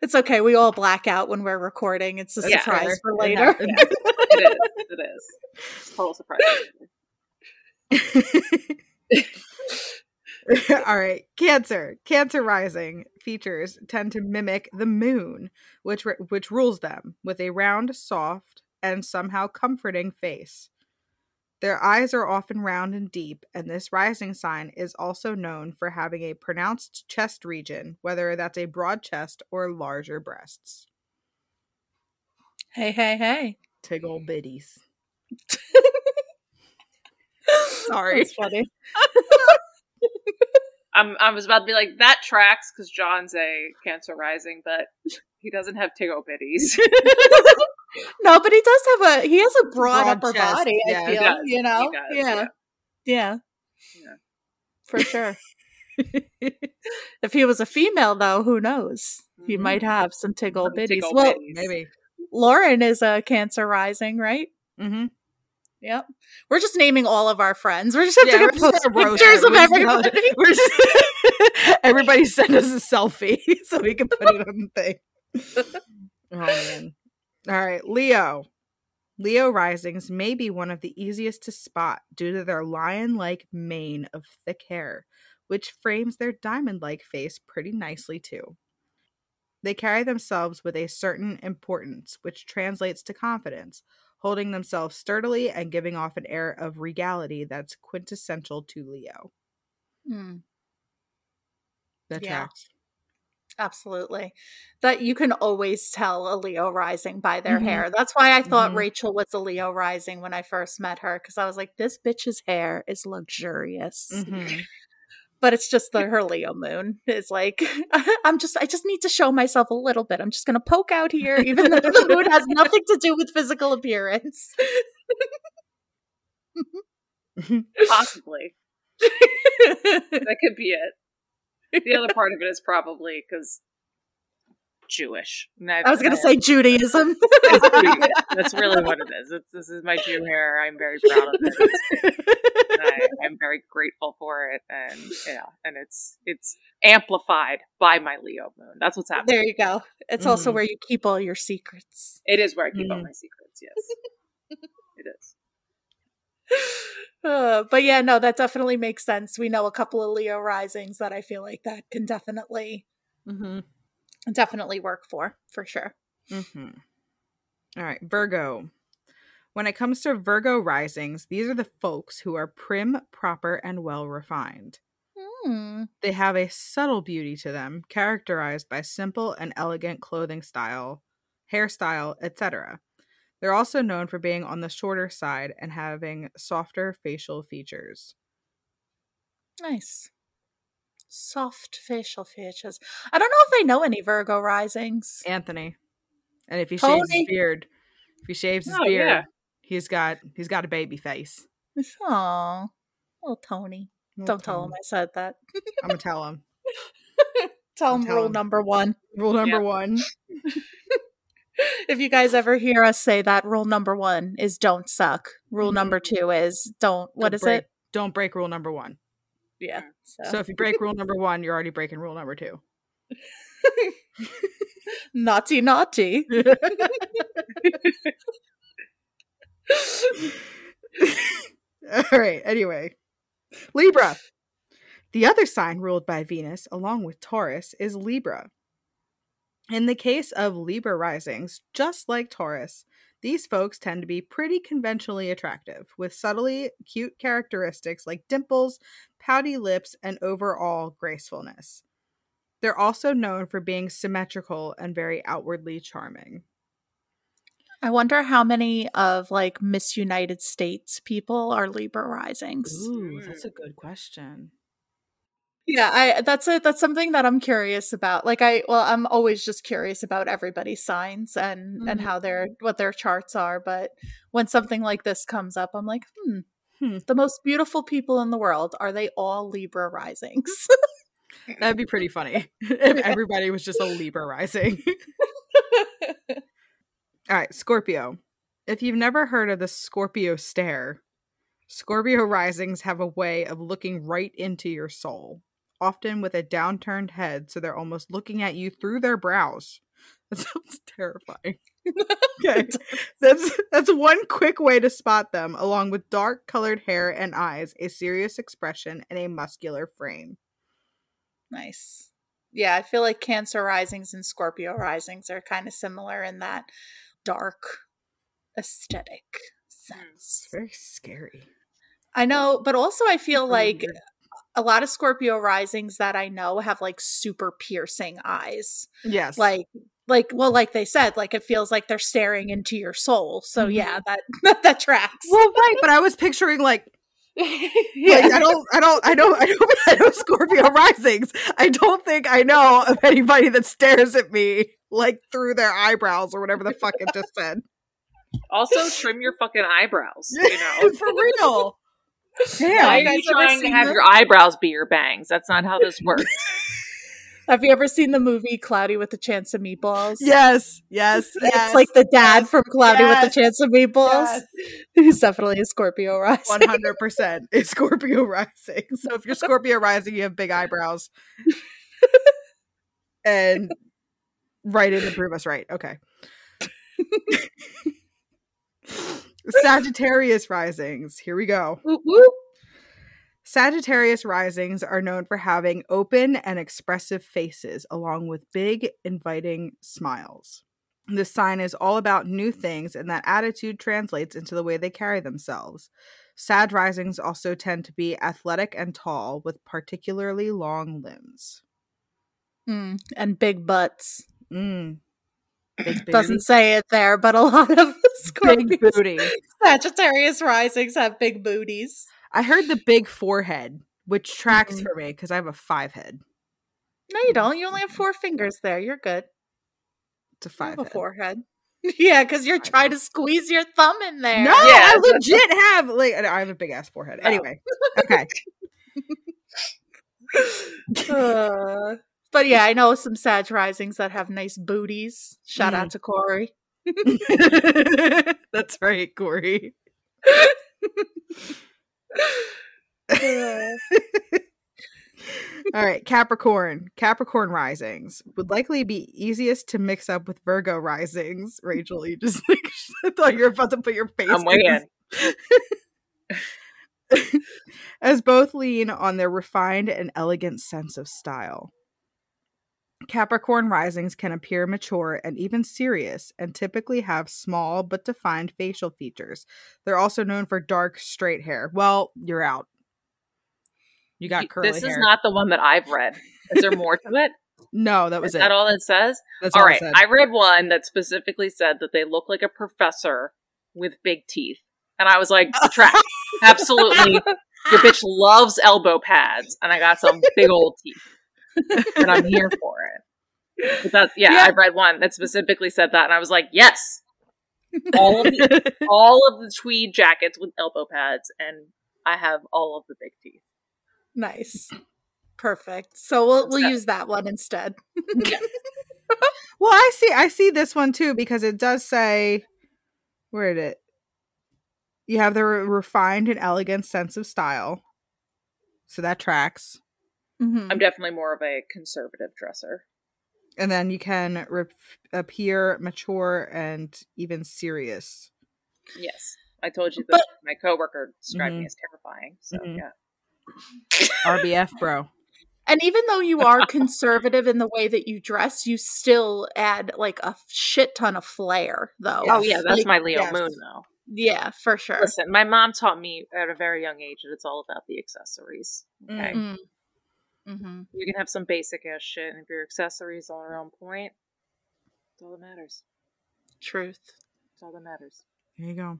Speaker 3: It's okay. We all black out when we're recording. It's a
Speaker 1: Yeah.
Speaker 3: surprise for later.
Speaker 2: happens.
Speaker 1: It is. It is. Total surprise.
Speaker 2: All right, Cancer. Cancer rising features tend to mimic the moon, which which rules them with a round, soft, and somehow comforting face. Their eyes are often round and deep, and this rising sign is also known for having a pronounced chest region, whether that's a broad chest or larger breasts.
Speaker 3: Hey, hey, hey.
Speaker 2: Tiggle bitties. Sorry.
Speaker 3: That's funny.
Speaker 1: I'm, I was about to be like, that tracks because John's a Cancer Rising, but he doesn't have Tiggle bitties.
Speaker 3: No, but he does have a he has a broad,
Speaker 2: Broad
Speaker 3: upper
Speaker 2: chest,
Speaker 3: body,
Speaker 2: yeah.
Speaker 3: I
Speaker 2: He
Speaker 3: feel.
Speaker 1: does,
Speaker 3: You know?
Speaker 1: he does,
Speaker 3: yeah.
Speaker 1: yeah.
Speaker 3: yeah.
Speaker 1: Yeah.
Speaker 3: For sure. if he was a female though, who knows? He
Speaker 1: Mhm.
Speaker 3: might have some tiggle
Speaker 1: Some
Speaker 3: bitties.
Speaker 1: Tiggle
Speaker 3: well,
Speaker 1: bitties.
Speaker 2: Maybe.
Speaker 3: Lauren is a cancer rising, right?
Speaker 2: Mm-hmm.
Speaker 3: Yep. We're just naming all of our friends. We're just have
Speaker 2: Yeah,
Speaker 3: to post pictures of everybody.
Speaker 2: We're just- everybody send us a selfie so we can put it on the thing. Oh man. All right, Leo. Leo risings may be one of the easiest to spot due to their lion-like mane of thick hair, which frames their diamond-like face pretty nicely too. They carry themselves with a certain importance, which translates to confidence, holding themselves sturdily and giving off an air of regality that's quintessential to Leo. That
Speaker 3: Yeah.
Speaker 2: tracks.
Speaker 3: Absolutely. That you can always tell a Leo rising by their
Speaker 2: Mhm.
Speaker 3: hair. That's why I thought
Speaker 2: Mhm.
Speaker 3: Rachel was a Leo rising when I first met her because I was like, this bitch's hair is luxurious.
Speaker 2: Mhm.
Speaker 3: But it's just the her Leo moon. It's like I'm just I just need to show myself a little bit. I'm just gonna poke out here, even though the moon has nothing to do with physical appearance.
Speaker 1: Possibly. That could be it. The other part of it is probably because Jewish.
Speaker 3: I was gonna say Judaism.
Speaker 1: That's really what it is. It's, this is my Jew hair. I'm very proud of it. And I, I'm very grateful for it, and yeah, and it's it's amplified by my Leo moon. That's what's happening.
Speaker 3: there you go. It's also
Speaker 2: Mhm.
Speaker 3: where you keep all your secrets.
Speaker 1: It is where I keep all
Speaker 2: Mhm.
Speaker 1: my secrets. Yes, it is.
Speaker 3: Uh, but yeah, no, that definitely makes sense. We know a couple of Leo risings that I feel like that can definitely
Speaker 2: mm-hmm.
Speaker 3: definitely work for for sure.
Speaker 2: Mm-hmm. All right, Virgo. When it comes to Virgo risings, these are the folks who are prim, proper, and well refined.
Speaker 3: Hmm.
Speaker 2: They have a subtle beauty to them, characterized by simple and elegant clothing style, hairstyle, etc. They're also known for being on the shorter side and having softer facial features.
Speaker 3: Nice. Soft facial features. I don't know if I know any Virgo risings.
Speaker 2: Anthony. And if he shaves his beard, if he shaves his
Speaker 1: Oh,
Speaker 2: beard,
Speaker 1: yeah.
Speaker 2: He's got he's got a baby face.
Speaker 3: Oh, little Tony. Don't tell him I said that.
Speaker 2: I'm gonna tell him.
Speaker 3: Tell
Speaker 2: I'll
Speaker 3: him
Speaker 2: tell
Speaker 3: rule
Speaker 2: him.
Speaker 3: number one.
Speaker 2: Rule number
Speaker 1: Yeah.
Speaker 2: one.
Speaker 3: If you guys ever hear us say that, rule number one is don't suck. Rule
Speaker 2: Mhm.
Speaker 3: number two is don't. What
Speaker 2: Don't
Speaker 3: is
Speaker 2: break-
Speaker 3: it?
Speaker 2: Don't break rule number one.
Speaker 3: Yeah. So,
Speaker 2: So if you break rule number one, you're already breaking rule number two.
Speaker 3: naughty, naughty.
Speaker 2: All right. Anyway, Libra. The other sign ruled by Venus, along with Taurus, is Libra. In the case of Libra risings, just like Taurus, these folks tend to be pretty conventionally attractive, with subtly cute characteristics like dimples, pouty lips, and overall gracefulness. They're also known for being symmetrical and very outwardly charming.
Speaker 3: I wonder how many of like Miss United States people are Libra risings.
Speaker 2: Ooh, that's a good question.
Speaker 3: Yeah, I that's it. That's something that I'm curious about. Like I well, I'm always just curious about everybody's signs and and
Speaker 2: Mhm.
Speaker 3: how their what their charts are, but when something like this comes up, I'm like, hmm,
Speaker 2: Hmm.
Speaker 3: the most beautiful people in the world, are they all Libra risings?
Speaker 2: That'd be pretty funny if everybody was just a Libra rising. All right, Scorpio. If you've never heard of the Scorpio stare, Scorpio risings have a way of looking right into your soul, often with a downturned head, so they're almost looking at you through their brows. That sounds terrifying. Okay. That's that's one quick way to spot them, along with dark colored hair and eyes, a serious expression, and a muscular frame.
Speaker 3: Nice. Yeah, I feel like Cancer risings and Scorpio risings are kind of similar in that dark aesthetic sense.
Speaker 2: Very scary.
Speaker 3: I know, but also I feel like a lot of Scorpio risings that I know have like super piercing eyes.
Speaker 2: Yes.
Speaker 3: Like like well like they said like it feels like they're staring into your soul. So
Speaker 2: Mhm.
Speaker 3: yeah, that that tracks.
Speaker 2: well, right, but I was picturing like
Speaker 3: yeah.
Speaker 2: Like, I don't, I don't, I don't, I don't, I know Scorpio risings. I don't think I know of anybody that stares at me like through their eyebrows or whatever the fuck it just said.
Speaker 1: Also, trim your fucking eyebrows. You know,
Speaker 2: for real.
Speaker 1: why
Speaker 2: Damn.
Speaker 1: are
Speaker 3: you
Speaker 1: you trying to have
Speaker 3: this?
Speaker 1: your eyebrows be your bangs? That's not how this works.
Speaker 3: Have you ever seen the movie Cloudy with a Chance of Meatballs?
Speaker 2: Yes, yes,
Speaker 3: It's
Speaker 2: yes.
Speaker 3: like the dad from Cloudy with a Chance of Meatballs.
Speaker 2: Yes.
Speaker 3: He's definitely a Scorpio rising.
Speaker 2: One hundred percent. It's Scorpio rising. So if you're Scorpio rising, you have big eyebrows. and write it and prove us right. Okay. Sagittarius risings. Here we go.
Speaker 3: Whoop, whoop.
Speaker 2: Sagittarius risings are known for having open and expressive faces, along with big, inviting smiles. This sign is all about new things, and that attitude translates into the way they carry themselves. Sag risings also tend to be athletic and tall, with particularly long limbs.
Speaker 3: Mm, and big butts.
Speaker 2: Mm.
Speaker 3: Doesn't say it there, but a lot of
Speaker 2: big booty.
Speaker 3: Sagittarius risings have big booties.
Speaker 2: I heard the big forehead, which tracks
Speaker 3: Mhm.
Speaker 2: for me because I have a five head.
Speaker 3: No, you don't. You only have four fingers there. You're good.
Speaker 2: It's a five
Speaker 3: a forehead. Yeah, because you're trying to squeeze your thumb in there.
Speaker 2: No,
Speaker 1: Yeah,
Speaker 2: I legit have like I have a big ass forehead. Anyway, okay.
Speaker 3: Uh, but yeah, I know some Sag risings that have nice booties. Shout out mm. to Corey.
Speaker 2: That's right, Corey. All right, Capricorn. Capricorn risings would likely be easiest to mix up with Virgo risings. Rachel, you just like I thought you were about to put your face.
Speaker 1: I'm
Speaker 2: in
Speaker 1: waiting.
Speaker 2: As both lean on their refined and elegant sense of style. Capricorn risings can appear mature and even serious and typically have small but defined facial features. They're also known for dark, straight hair. Well, you're out. You got curly
Speaker 1: this
Speaker 2: hair.
Speaker 1: is not the one that I've read. Is there more to it?
Speaker 2: No, that was
Speaker 1: Is
Speaker 2: it.
Speaker 1: that all it says?
Speaker 2: That's
Speaker 1: all
Speaker 2: all
Speaker 1: right. I read one that specifically said that they look like a professor with big teeth. And I was like, track. Absolutely. Your bitch loves elbow pads. And I got some big old teeth. And I'm here for it. But that, yeah,
Speaker 3: Yeah.
Speaker 1: I read one that specifically said that. And I was like, yes. All of the, all of the tweed jackets with elbow pads. And I have all of the big teeth.
Speaker 3: nice. Perfect. So we'll we'll use that one instead.
Speaker 2: well, I see. I see this one too because it does say where did it? You have the re- refined and elegant sense of style, so that tracks.
Speaker 3: Mhm.
Speaker 1: I'm definitely more of a conservative dresser.
Speaker 2: And then you can re- appear mature and even serious.
Speaker 1: Yes. I told you that
Speaker 3: But-
Speaker 1: my coworker described
Speaker 2: Mhm.
Speaker 1: me as terrifying. So,
Speaker 2: Mhm.
Speaker 1: yeah.
Speaker 2: RBF, bro.
Speaker 3: And even though you are conservative in the way that you dress, you still add like a shit ton of flair, though.
Speaker 1: Oh yeah, that's
Speaker 3: Like,
Speaker 1: my Leo
Speaker 2: yes.
Speaker 1: moon though.
Speaker 3: Yeah, for sure.
Speaker 1: Listen, my mom taught me at a very young age that it's all about the accessories. Okay,
Speaker 2: Mm.
Speaker 3: Mm. hmm
Speaker 1: you can have some basic ass shit, and if your accessories are on point, it's all that matters.
Speaker 3: Truth.
Speaker 1: It's all that matters.
Speaker 2: There you go.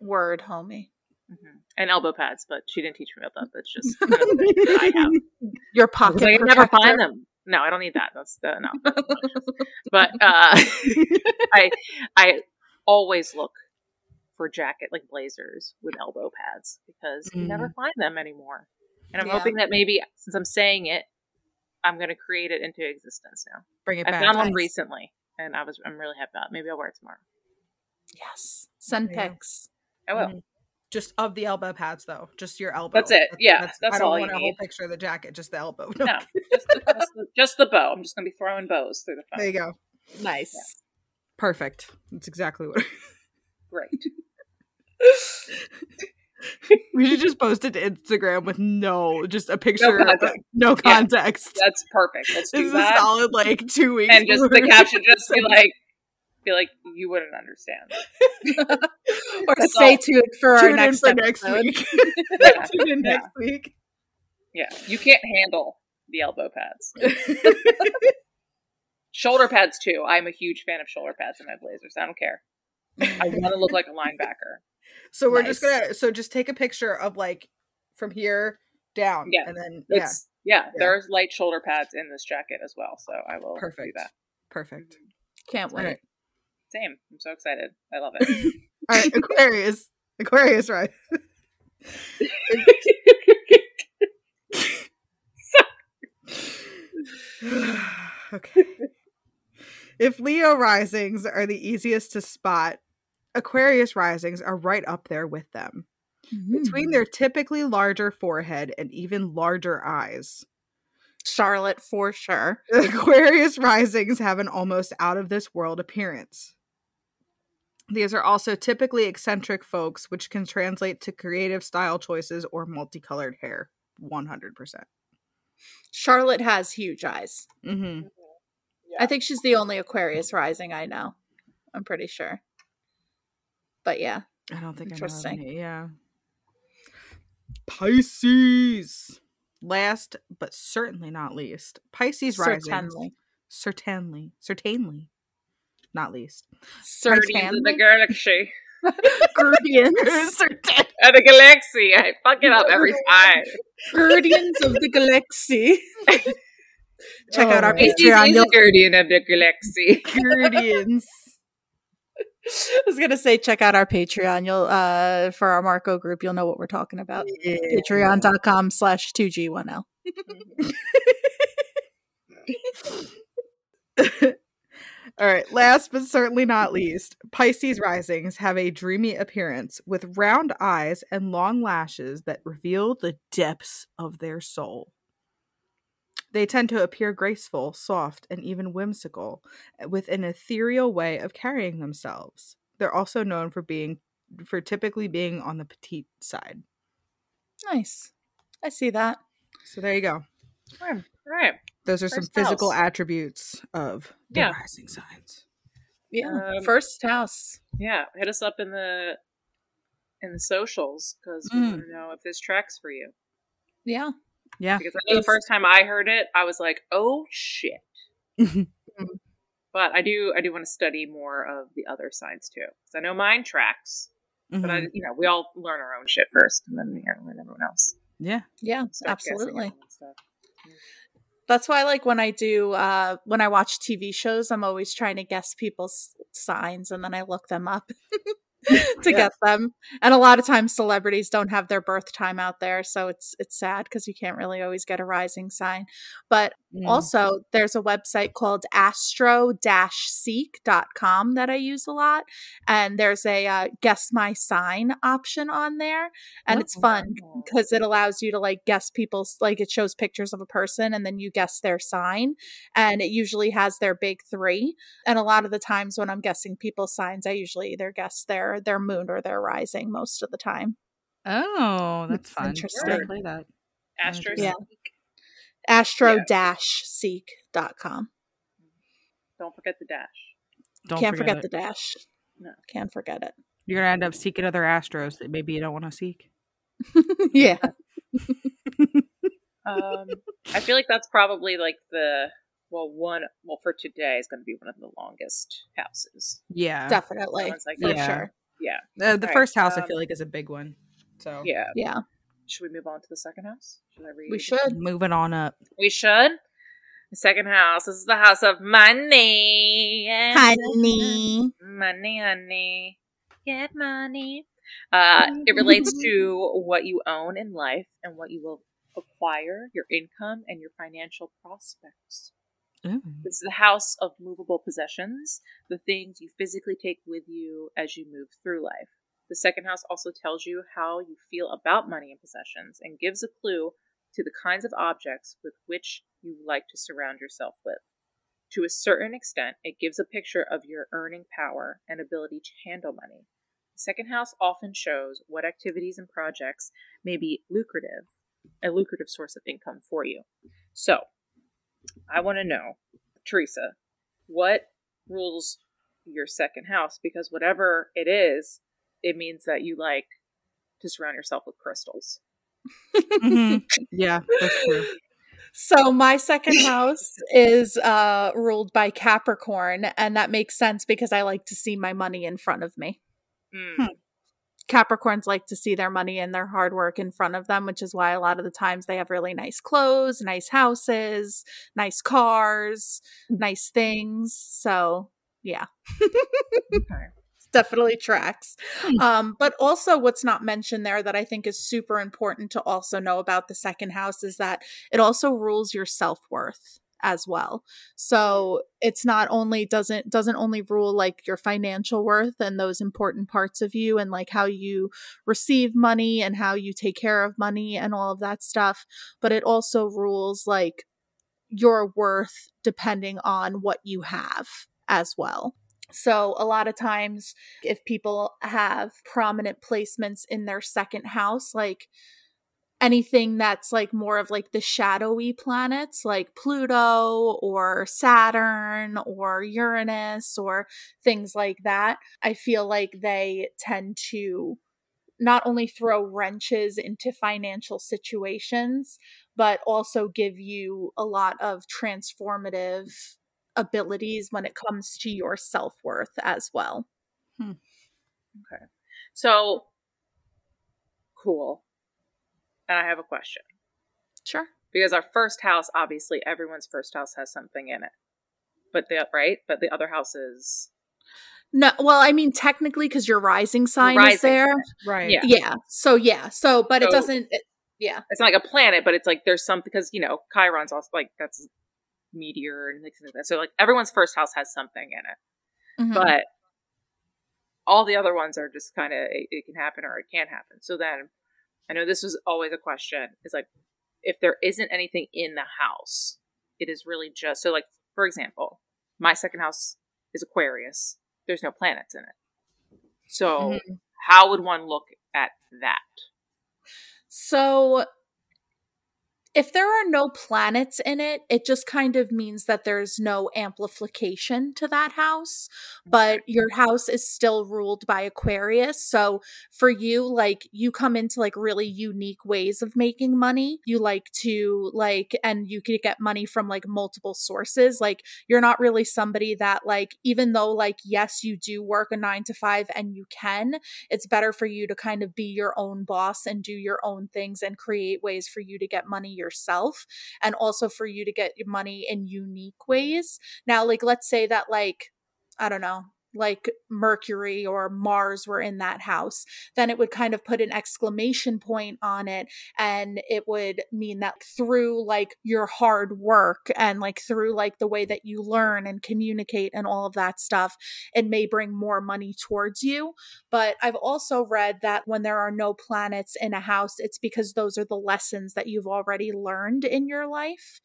Speaker 3: Word, homie.
Speaker 1: hmm And elbow pads, but she didn't teach me about that. That's just another thing that I have.
Speaker 3: Your pocket
Speaker 1: I never find them. No, I don't need that. That's the no. but uh, I I always look for jacket like blazers with elbow pads because you never find them anymore. And I'm
Speaker 3: Yeah.
Speaker 1: hoping that maybe since I'm saying it, I'm going to create it into existence now.
Speaker 2: Bring it
Speaker 1: I
Speaker 2: back.
Speaker 1: found one recently, and I was I'm really happy about. it. Maybe I'll wear it tomorrow.
Speaker 3: Yes. Send
Speaker 2: Yeah.
Speaker 3: pics.
Speaker 1: I will.
Speaker 2: Mhm. Just of the elbow pads, though. Just your elbow.
Speaker 1: That's it. Yeah, that's that's
Speaker 2: I don't
Speaker 1: all you
Speaker 2: want a whole picture of the jacket. Just the elbow.
Speaker 1: No, just the, just, the, just the bow. I'm just going to be throwing bows through the
Speaker 2: There you go.
Speaker 3: Nice.
Speaker 2: Perfect. That's exactly what.
Speaker 1: Great.
Speaker 2: we should just post it to Instagram with no, just a picture, uh,
Speaker 1: No
Speaker 2: no
Speaker 1: context.
Speaker 2: context.
Speaker 1: Yeah. That's perfect. Let's
Speaker 2: This is a solid like two weeks.
Speaker 1: And just the caption just be like, be like, you wouldn't understand.
Speaker 3: or
Speaker 1: That's
Speaker 3: stay
Speaker 1: all.
Speaker 3: tuned for our
Speaker 2: Tune in
Speaker 3: next
Speaker 2: for next week.
Speaker 1: Yeah.
Speaker 2: Tune in
Speaker 1: Yeah.
Speaker 2: next week.
Speaker 1: Yeah, you can't handle the elbow pads. Shoulder pads too. I'm a huge fan of shoulder pads in my blazers. I don't care. I want to look like a linebacker.
Speaker 2: So we're just gonna so just take a picture of like from here down.
Speaker 1: Yeah.
Speaker 2: And then yeah.
Speaker 1: It's yeah,
Speaker 2: Yeah.
Speaker 1: there's light shoulder pads in this jacket as well, so I will do
Speaker 2: Perfect.
Speaker 1: that.
Speaker 2: Perfect.
Speaker 3: Can't wait.
Speaker 2: All right.
Speaker 1: Same. I'm so excited. I love it.
Speaker 2: All right, Aquarius. Aquarius, right? okay. If Leo risings are the easiest to spot, Aquarius risings are right up there with them. Between
Speaker 3: Mm.
Speaker 2: their typically larger forehead and even larger eyes,
Speaker 3: Charlotte for sure.
Speaker 2: Aquarius risings have an almost out of this world appearance. These are also typically eccentric folks, which can translate to creative style choices or multicolored hair. 100%.
Speaker 3: Charlotte has huge eyes.
Speaker 2: Mm-hmm.
Speaker 3: I think she's the only Aquarius rising I know. I'm pretty sure. But yeah.
Speaker 2: I don't think I know
Speaker 3: Interesting.
Speaker 2: any. Yeah. Pisces. Last but certainly not least, Pisces risings.
Speaker 3: Certainly.
Speaker 2: Certainly. Certainly. Not least.
Speaker 1: Guardians of the Galaxy.
Speaker 3: Guardians.
Speaker 2: Certain-
Speaker 1: Uh, the Galaxy. I fuck it up every time.
Speaker 3: Guardians of the Galaxy. Check out our
Speaker 2: Oh,
Speaker 1: Pisces
Speaker 3: Patreon.
Speaker 1: is
Speaker 3: You'll,
Speaker 1: a guardian of the Galaxy.
Speaker 2: Guardians.
Speaker 3: I was gonna say check out our Patreon. You'll uh for our Marco group, you'll know what we're talking about. Patreon.com slash 2G1L.
Speaker 2: All right, last but certainly not least, Pisces risings have a dreamy appearance with round eyes and long lashes that reveal the depths of their soul. They tend to appear graceful, soft, and even whimsical, eh, with an ethereal way of carrying themselves. They're also known for being for typically being on the petite side.
Speaker 3: Nice. I see that.
Speaker 2: So there you go.
Speaker 1: All right.
Speaker 2: Those are some physical
Speaker 1: house.
Speaker 2: attributes of the
Speaker 1: Yeah.
Speaker 2: rising signs.
Speaker 3: Yeah.
Speaker 1: Um,
Speaker 3: First house.
Speaker 1: Yeah, hit us up in the in the socials because we
Speaker 2: Mm.
Speaker 1: want to know if this tracks for you.
Speaker 3: Yeah.
Speaker 2: Yeah.
Speaker 1: Because I know the first time I heard it, I was like, "Oh shit!" But I do, I do want to study more of the other signs too, because I know mine tracks. But I,
Speaker 2: Mhm.
Speaker 1: you know, we all learn our own shit first, and then we gotta learn everyone else.
Speaker 2: yeah.
Speaker 3: Yeah.
Speaker 1: Start
Speaker 3: absolutely.
Speaker 1: everyone and stuff.
Speaker 3: That's why, like, when I do, uh, when I watch TV shows, I'm always trying to guess people's signs and then I look them up to
Speaker 2: Yeah.
Speaker 3: get them. And a lot of times celebrities don't have their birth time out there. So it's, it's sad because you can't really always get a rising sign. But
Speaker 2: Mm.
Speaker 3: also, there's a website called astro-seek.com that I use a lot. And there's a uh, guess my sign option on there. And it's fun
Speaker 1: Oh.
Speaker 3: because it allows you to like guess people's like it shows pictures of a person and then you guess their sign and it usually has their big three and a lot of the times when i'm guessing people's signs i usually either guess their their moon or their rising most of the time
Speaker 2: Oh, that's
Speaker 3: It's
Speaker 2: fun.
Speaker 3: interesting.
Speaker 2: I'll play that.
Speaker 1: Astro.
Speaker 3: Yeah.
Speaker 1: Yeah.
Speaker 3: astro-seek.com
Speaker 1: Don't forget the dash.
Speaker 2: Don't
Speaker 3: can't forget,
Speaker 2: it.
Speaker 3: the dash
Speaker 1: No.
Speaker 3: can't forget it
Speaker 2: You're gonna end up seeking other astros that maybe you don't want to seek.
Speaker 3: yeah
Speaker 1: Um, I feel like that's probably like the well one. Well, for today is going to be one of the longest houses.
Speaker 2: Yeah.
Speaker 3: definitely
Speaker 1: Sounds like
Speaker 3: for sure
Speaker 1: Yeah.
Speaker 2: Uh, the
Speaker 1: Alright,
Speaker 2: first house I
Speaker 1: um,
Speaker 2: feel like is a big one. So
Speaker 1: Yeah.
Speaker 3: yeah
Speaker 1: Should we move on to the second house? Should I read?
Speaker 3: we should
Speaker 2: moving on up.
Speaker 1: We should. The second house. This is the house of money.
Speaker 3: honey
Speaker 1: Money, honey. Get money. Uh, it relates to what you own in life and what you will acquire, your income, and your financial prospects.
Speaker 2: Mm.
Speaker 1: Ooh. Is the house of movable possessions, the things you physically take with you as you move through life. The second house also tells you how you feel about money and possessions and gives a clue to the kinds of objects with which you like to surround yourself with. To a certain extent, it gives a picture of your earning power and ability to handle money. The second house often shows what activities and projects may be lucrative, a lucrative source of income for you. So, I want to know, Theresa, what rules your second house? Because whatever it is, it means that you like to surround yourself with crystals.
Speaker 2: Mhm. Yeah, that's true.
Speaker 3: So my second house is uh ruled by Capricorn and that makes sense because I like to see my money in front of me.
Speaker 1: Mm.
Speaker 3: Capricorns like to see their money and their hard work in front of them, which is why a lot of the times they have really nice clothes, nice houses, nice cars, nice things. So, yeah.
Speaker 1: Okay.
Speaker 3: definitely tracks.
Speaker 2: Hmm.
Speaker 3: Um, but also, what's not mentioned there that I think is super important to also know about the second house is that it also rules your self worth as well. So it's not only doesn't doesn't only rule like your financial worth and those important parts of you and like how you receive money and how you take care of money and all of that stuff, but it also rules like your worth depending on what you have as well. So, a lot of times, if people have prominent placements in their second house, like anything that's like more of like the shadowy planets, like Pluto or Saturn or Uranus or things like that, I feel like they tend to not only throw wrenches into financial situations, but also give you a lot of transformative abilities when it comes to your self worth as well. Hmm. Okay.
Speaker 1: So cool. And I have a question.
Speaker 3: Sure.
Speaker 1: Because our first house, obviously, everyone's first house has something in it. But the right, but the other houses,
Speaker 3: No, well, I mean, technically, because your rising sign
Speaker 1: rising
Speaker 3: is there.
Speaker 2: Right.
Speaker 1: Yeah.
Speaker 3: Yeah. So, yeah. So, but it doesn't, it, yeah.
Speaker 1: it's not like a planet, but it's like there's some because you know Chiron's also like that's meteor and things like that. So like everyone's first house has something in it,
Speaker 3: Mhm.
Speaker 1: but all the other ones are just kind of it, it can happen or it can't happen. So then I know this was always a question is like if there isn't anything in the house, it is really just so like for example, my second house is Aquarius. There's no planets in it. So
Speaker 3: Mhm.
Speaker 1: how would one look at that?
Speaker 3: So, if there are no planets in it, it just kind of means that there's no amplification to that house, but your house is still ruled by Aquarius. So, for you, like, you come into like really unique ways of making money. You like to, like, and you could get money from like multiple sources. Like, you're not really somebody that, like, even though, like, yes, you do work a nine to five and you can, it's better for you to kind of be your own boss and do your own things and create ways for you to get money yourself and also for you to get your money in unique ways. Now, like, let's say that, like, I don't know, like Mercury or Mars were in that house, then it would kind of put an exclamation point on it. And it would mean that through like your hard work and like through like the way that you learn and communicate and all of that stuff, it may bring more money towards you. But I've also read that when there are no planets in a house, it's because those are the lessons that you've already learned in your life.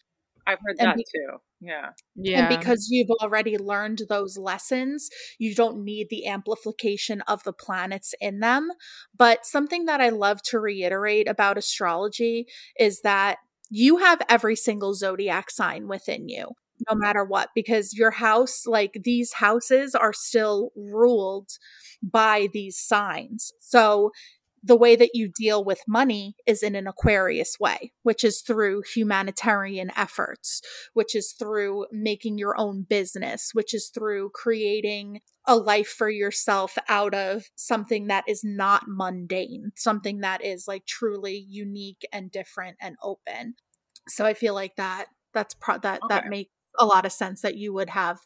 Speaker 1: I've heard
Speaker 3: And
Speaker 1: that
Speaker 3: be-
Speaker 1: too. Yeah.
Speaker 2: Yeah.
Speaker 3: And because you've already learned those lessons, you don't need the amplification of the planets in them. But something that I love to reiterate about astrology is that you have every single zodiac sign within you, no matter what, because your house, like these houses, are still ruled by these signs. So the way that you deal with money is in an Aquarius way, which is through humanitarian efforts which is through making your own business, which is through creating a life for yourself out of something that is not mundane, something that is like truly unique and different and open. So I feel like that that's pro- that that
Speaker 1: Okay.
Speaker 3: makes a lot of sense that you would have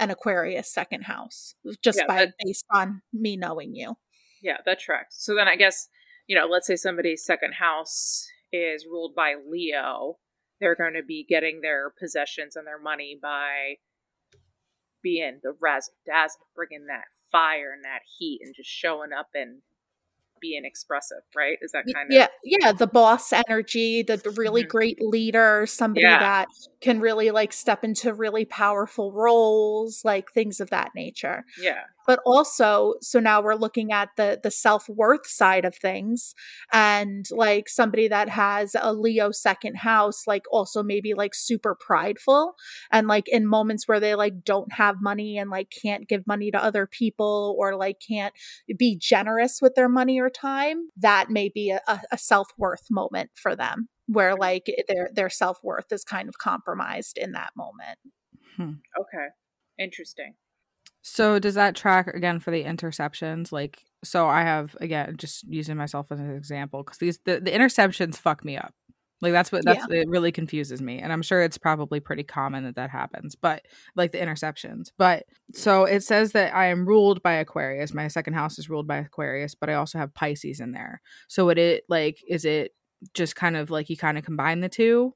Speaker 3: an Aquarius second house just
Speaker 1: Yeah,
Speaker 3: by
Speaker 1: that-
Speaker 3: based on me knowing you.
Speaker 1: Yeah, that tracks. So then I guess, you know, let's say somebody's second house is ruled by Leo. They're going to be getting their possessions and their money by being the razzle dazzle, bringing that fire and that heat and just showing up and being expressive, right? Is that kind
Speaker 3: of Yeah, yeah, the boss energy, the, the really mm-hmm. great leader, somebody yeah. that can really like step into really powerful roles, like things of that nature.
Speaker 1: Yeah
Speaker 3: but also so now we're looking at the the self-worth side of things and like somebody that has a leo second house like also maybe like super prideful and like in moments where they like don't have money and like can't give money to other people or like can't be generous with their money or time that may be a, a self-worth moment for them where like their their self-worth is kind of compromised in that moment.
Speaker 1: Hmm. okay. Interesting
Speaker 2: so does that track again for the interceptions? Like, so I have again just using myself as an example because these the, the interceptions fuck me up. Like that's what that's yeah. it really confuses me, and I'm sure it's probably pretty common that that happens. But like the interceptions, but so it says that I am ruled by Aquarius. My second house is ruled by Aquarius, but I also have Pisces in there. So would it like is it just kind of like you kind of combine the two?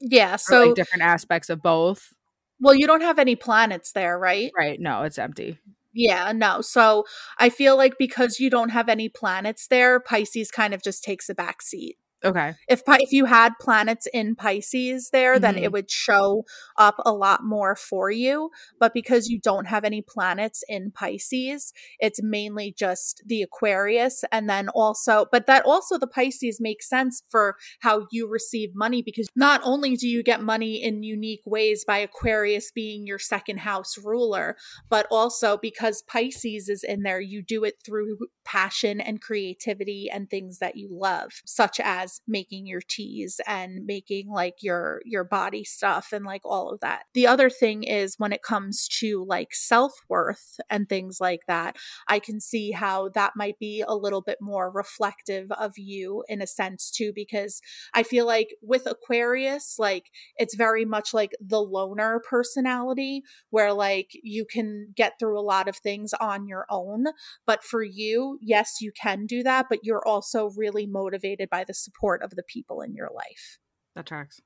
Speaker 3: Yeah. So
Speaker 2: like different aspects of both.
Speaker 3: Well, you don't have any planets there, right?
Speaker 2: Right. No, it's empty.
Speaker 3: Yeah, no. So I feel like because you don't have any planets there, Pisces kind of just takes a back seat.
Speaker 2: Okay.
Speaker 3: If if you had planets in Pisces there, mm-hmm. then it mm-hmm. would show up a lot more for you. But because you don't have any planets in Pisces, it's mainly just the Aquarius and then also but that also the Pisces makes sense for how you receive money because not only do you get money in unique ways by Aquarius being your second house ruler, but also because Pisces is in there, you do it through passion and creativity and things that you love, such as making your teas and making like your your body stuff and like all of that. The other thing is when it comes to like self-worth and things like that, I can see how that might be a little bit more reflective of you in a sense too because I feel like with Aquarius like it's very much like the loner personality where like you can get through a lot of things on your own, but for you, yes, you can do that, but you're also really motivated by the support support of the people in your life.
Speaker 2: That tracks.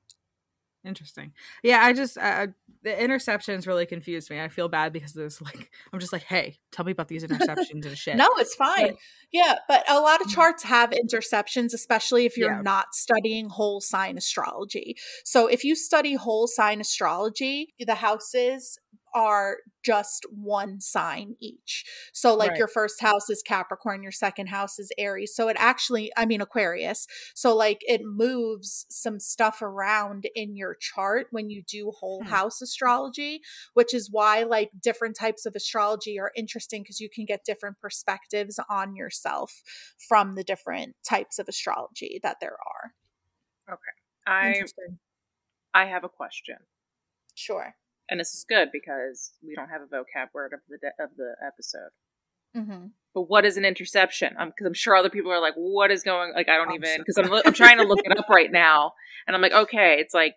Speaker 2: Interesting. Yeah, I just uh, the interceptions really confused me. I feel bad because there's like I'm just like, hey, tell me about these interceptions and shit.
Speaker 3: No, it's fine. But, yeah, but a lot of mm. charts have interceptions, especially if you're yeah. not studying whole sign astrology. So if you study whole sign astrology, the houses are just one sign each. So like right. your first house is Capricorn, your second house is Aries. So it actually, I mean Aquarius. So like it moves some stuff around in your chart when you do whole hmm. house astrology, which is why like different types of astrology are interesting because you can get different perspectives on yourself from the different types of astrology that there are.
Speaker 1: Okay. I I have a question.
Speaker 3: Sure
Speaker 1: and this is good because we don't have a vocab word of the de- of the episode. Mm-hmm. But what is an interception? Because I'm, I'm, sure other people are like, "What is going?" Like, I don't even because I'm I'm trying to look it up right now, and I'm like, okay, it's like.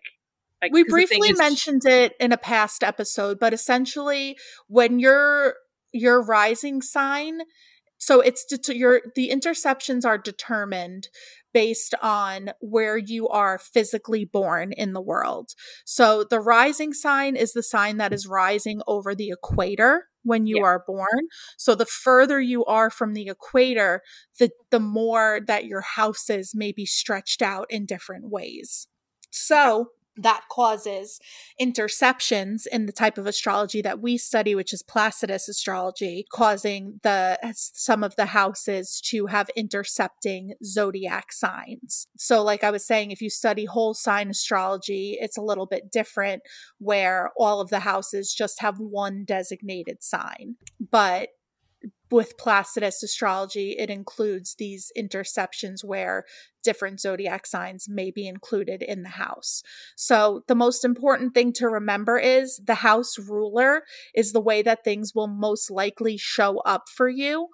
Speaker 3: like we briefly is- mentioned it in a past episode, but essentially, when your your rising sign, so it's your the interceptions are determined based on where you are physically born in the world. So the rising sign is the sign that is rising over the equator when you yeah. are born. So the further you are from the equator, the the more that your houses may be stretched out in different ways. So that causes interceptions in the type of astrology that we study which is placidus astrology causing the some of the houses to have intercepting zodiac signs. So like i was saying if you study whole sign astrology it's a little bit different where all of the houses just have one designated sign. But with Placidus astrology, it includes these interceptions where different zodiac signs may be included in the house. So, the most important thing to remember is the house ruler is the way that things will most likely show up for you.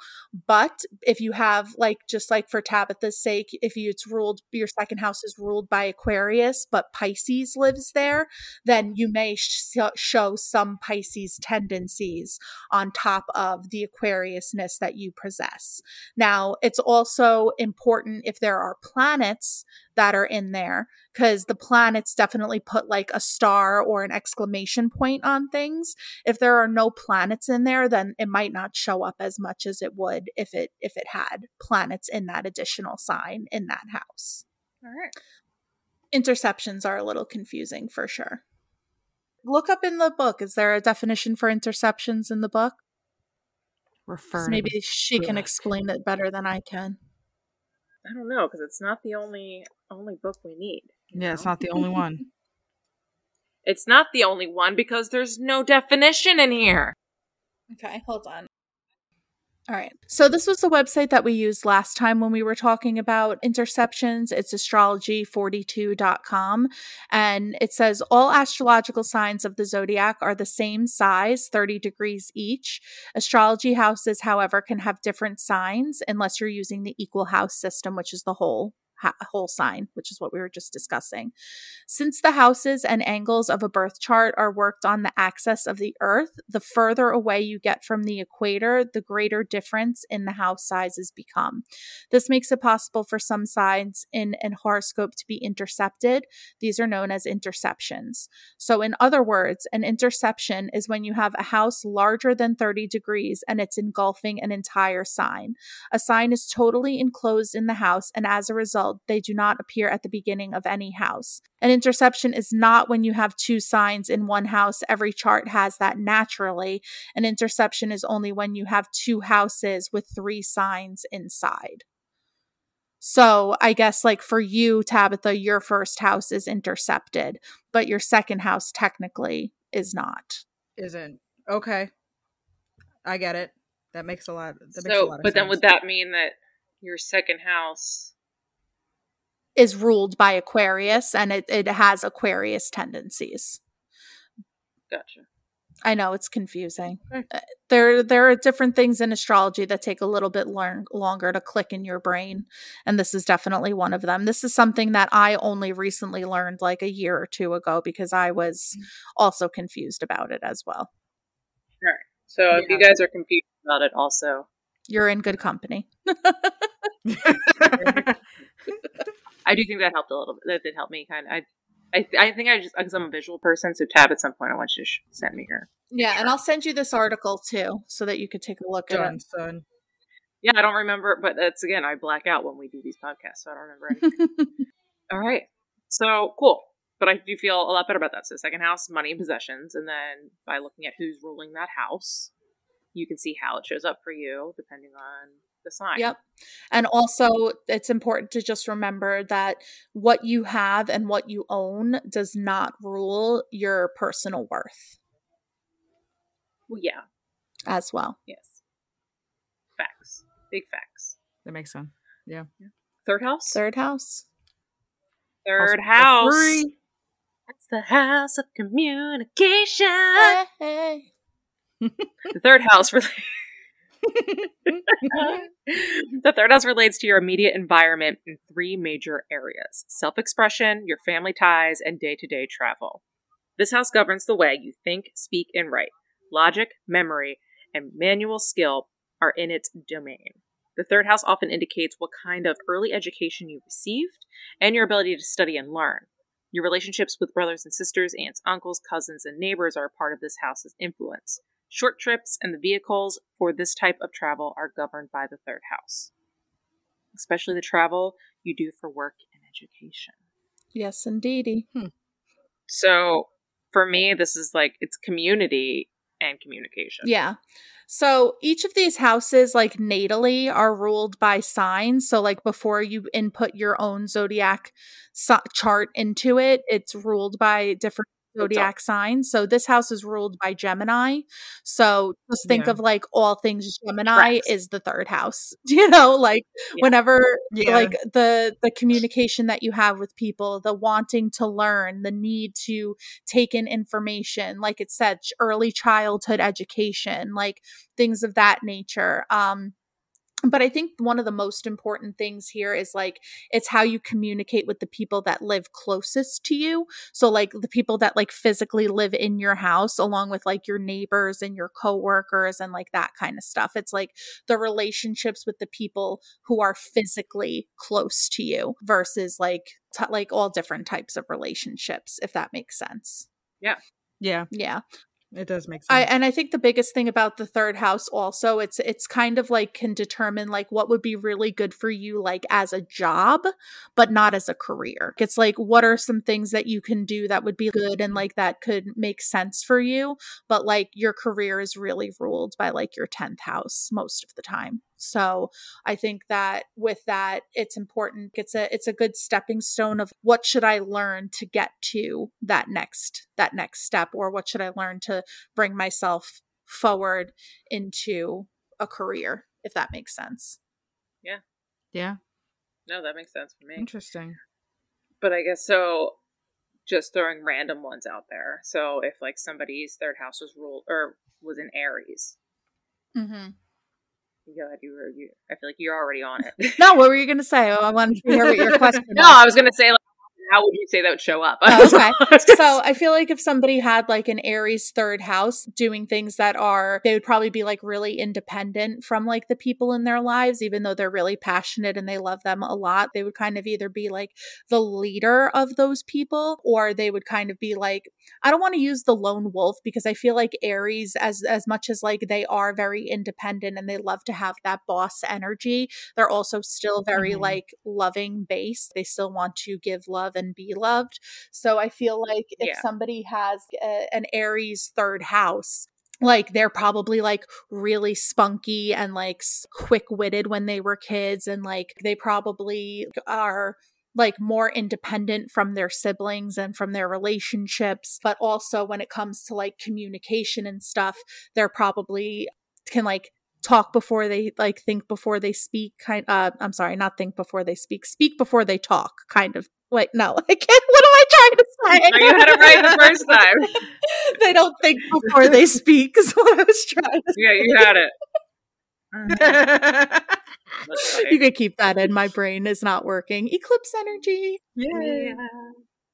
Speaker 3: But if you have, like, just like for Tabitha's sake, if you, it's ruled, your second house is ruled by Aquarius, but Pisces lives there, then you may sh- show some Pisces tendencies on top of the Aquariusness that you possess. Now, it's also important if there are planets planets that are in there because the planets definitely put like a star or an exclamation point on things. If there are no planets in there, then it might not show up as much as it would if it if it had planets in that additional sign in that house.
Speaker 1: All right.
Speaker 3: Interceptions are a little confusing for sure. Look up in the book. Is there a definition for interceptions in the book?
Speaker 2: Refer.
Speaker 3: So maybe she can explain it better than I can.
Speaker 1: I don't know because it's not the only only book we need. you
Speaker 2: Yeah, it's not the only one.
Speaker 1: It's not the only one because there's no definition in here.
Speaker 3: Okay, hold on. All right. So this was the website that we used last time when we were talking about interceptions. It's astrology42.com and it says all astrological signs of the zodiac are the same size, 30 degrees each. Astrology houses, however, can have different signs unless you're using the equal house system, which is the whole ha- whole sign, which is what we were just discussing. Since the houses and angles of a birth chart are worked on the axis of the earth, the further away you get from the equator, the greater difference in the house sizes become. This makes it possible for some signs in an horoscope to be intercepted. These are known as interceptions. So, in other words, an interception is when you have a house larger than 30 degrees and it's engulfing an entire sign. A sign is totally enclosed in the house, and as a result, they do not appear at the beginning of any house. An interception is not when you have two signs in one house. Every chart has that naturally. An interception is only when you have two houses with three signs inside. So, I guess, like for you, Tabitha, your first house is intercepted, but your second house technically is not.
Speaker 2: Isn't okay. I get it. That makes a lot. That makes a
Speaker 1: So,
Speaker 2: lot of
Speaker 1: but then would that mean that your second house?
Speaker 3: Is ruled by Aquarius and it, it has Aquarius tendencies.
Speaker 1: Gotcha.
Speaker 3: I know it's confusing.
Speaker 2: Okay.
Speaker 3: Uh, There, there are different things in astrology that take a little bit learn, longer to click in your brain, and this is definitely one of them. This is something that I only recently learned, like a year or two ago, because I was also confused about it as well.
Speaker 1: So if you guys are confused about it, also,
Speaker 3: You're in good company.
Speaker 1: I do think that helped a little bit. That did help me kind of. I, I, I think I just because I'm a visual person. So Tab, at some point, I want you to sh- send me her.
Speaker 3: Yeah, and I'll send you this article too, so that you could take a look at
Speaker 2: Done,
Speaker 3: it.
Speaker 2: son.
Speaker 1: Yeah, I don't remember, but that's again, I black out when we do these podcasts, so I don't remember anything. All right, so cool. But I do feel a lot better about that. So second house, money and possessions, and then by looking at who's ruling that house, you can see how it shows up for you depending on the sign.
Speaker 3: Yep. And also, it's important to just remember that what you have and what you own does not rule your personal worth
Speaker 1: Well, yeah.
Speaker 3: as well.
Speaker 1: Yes. Facts. Big facts.
Speaker 2: That makes sense. Yeah.
Speaker 1: Third house.
Speaker 3: Third house.
Speaker 1: Third
Speaker 2: House
Speaker 1: house.
Speaker 2: three.
Speaker 1: The house of communication.
Speaker 3: Hey, hey.
Speaker 1: The third house relates. the third house relates to your immediate environment in three major areas self expression, your family ties, and day to day travel. This house governs the way you think, speak, and write. Logic, memory, and manual skill are in its domain. The third house often indicates what kind of early education you received and your ability to study and learn. Your relationships with brothers and sisters, aunts, uncles, cousins, and neighbors are a part of this house's influence. Short trips and the vehicles for this type of travel are governed by the third house, especially the travel you do for work and education.
Speaker 3: Yes, indeedy. Hmm.
Speaker 1: So for me, this is like it's community and communication.
Speaker 3: Yeah. So each of these houses, like natally, are ruled by signs. So, like before you input your own zodiac so- chart into it, it's ruled by different zodiac signs. So this house is ruled by Gemini. So just think
Speaker 2: Yeah.
Speaker 3: of like all things Gemini is the third house. You know, like
Speaker 1: Yeah.
Speaker 3: whenever
Speaker 2: Yeah.
Speaker 3: like the the communication that you have with people the wanting to learn the need to take in information like it said early childhood education like things of that nature um but I think one of the most important things here is like it's how you communicate with the people that live closest to you. So like the people that like physically live in your house along with like your neighbors and your coworkers and like that kind of stuff. It's like the relationships with the people who are physically close to you versus like t- like all different types of relationships if that makes sense.
Speaker 1: Yeah.
Speaker 2: Yeah.
Speaker 3: Yeah.
Speaker 2: It does make sense.
Speaker 3: I and I think the biggest thing about the third house also it's it's kind of like can determine like what would be really good for you like as a job but not as a career. It's like what are some things that you can do that would be good and like that could make sense for you but like your career is really ruled by like your 10th house most of the time. So I think that with that, it's important. It's a it's a good stepping stone of what should I learn to get to that next that next step, or what should I learn to bring myself forward into a career, if that makes sense.
Speaker 1: Yeah.
Speaker 2: Yeah.
Speaker 1: No, that makes sense for me.
Speaker 2: Interesting.
Speaker 1: But I guess so. Just throwing random ones out there. So if like somebody's third house was ruled or was in Aries,
Speaker 3: Mm-hmm.
Speaker 1: You ahead. You were. You, I feel like you're already on it.
Speaker 3: No, what were you going to say? Oh, I wanted to hear what your question.
Speaker 1: no,
Speaker 3: was.
Speaker 1: I was gonna say like, how would you say that would show up?
Speaker 3: Oh, okay. so I feel like if somebody had like an Aries third house doing things that are, they would probably be like really independent from like the people in their lives, even though they're really passionate and they love them a lot. They would kind of either be like the leader of those people or they would kind of be like, I don't want to use the lone wolf because I feel like Aries, as, as much as like they are very independent and they love to have that boss energy, they're also still very
Speaker 2: Mhm.
Speaker 3: like loving base. They still want to give love and be loved. So I feel like if
Speaker 1: Yeah.
Speaker 3: somebody has a, an Aries third house, like they're probably like really spunky and like quick witted when they were kids, and like they probably are like more independent from their siblings and from their relationships. But also when it comes to like communication and stuff, they're probably can like talk before they like think before they speak kind uh i'm sorry not think before they speak speak before they talk kind of wait no i can't what am i trying to say
Speaker 1: No, you had it right the first time.
Speaker 3: they don't think before they speak is what i was trying to
Speaker 1: Yeah, you had it.
Speaker 3: You could keep that in my brain is not working eclipse energy
Speaker 2: yeah.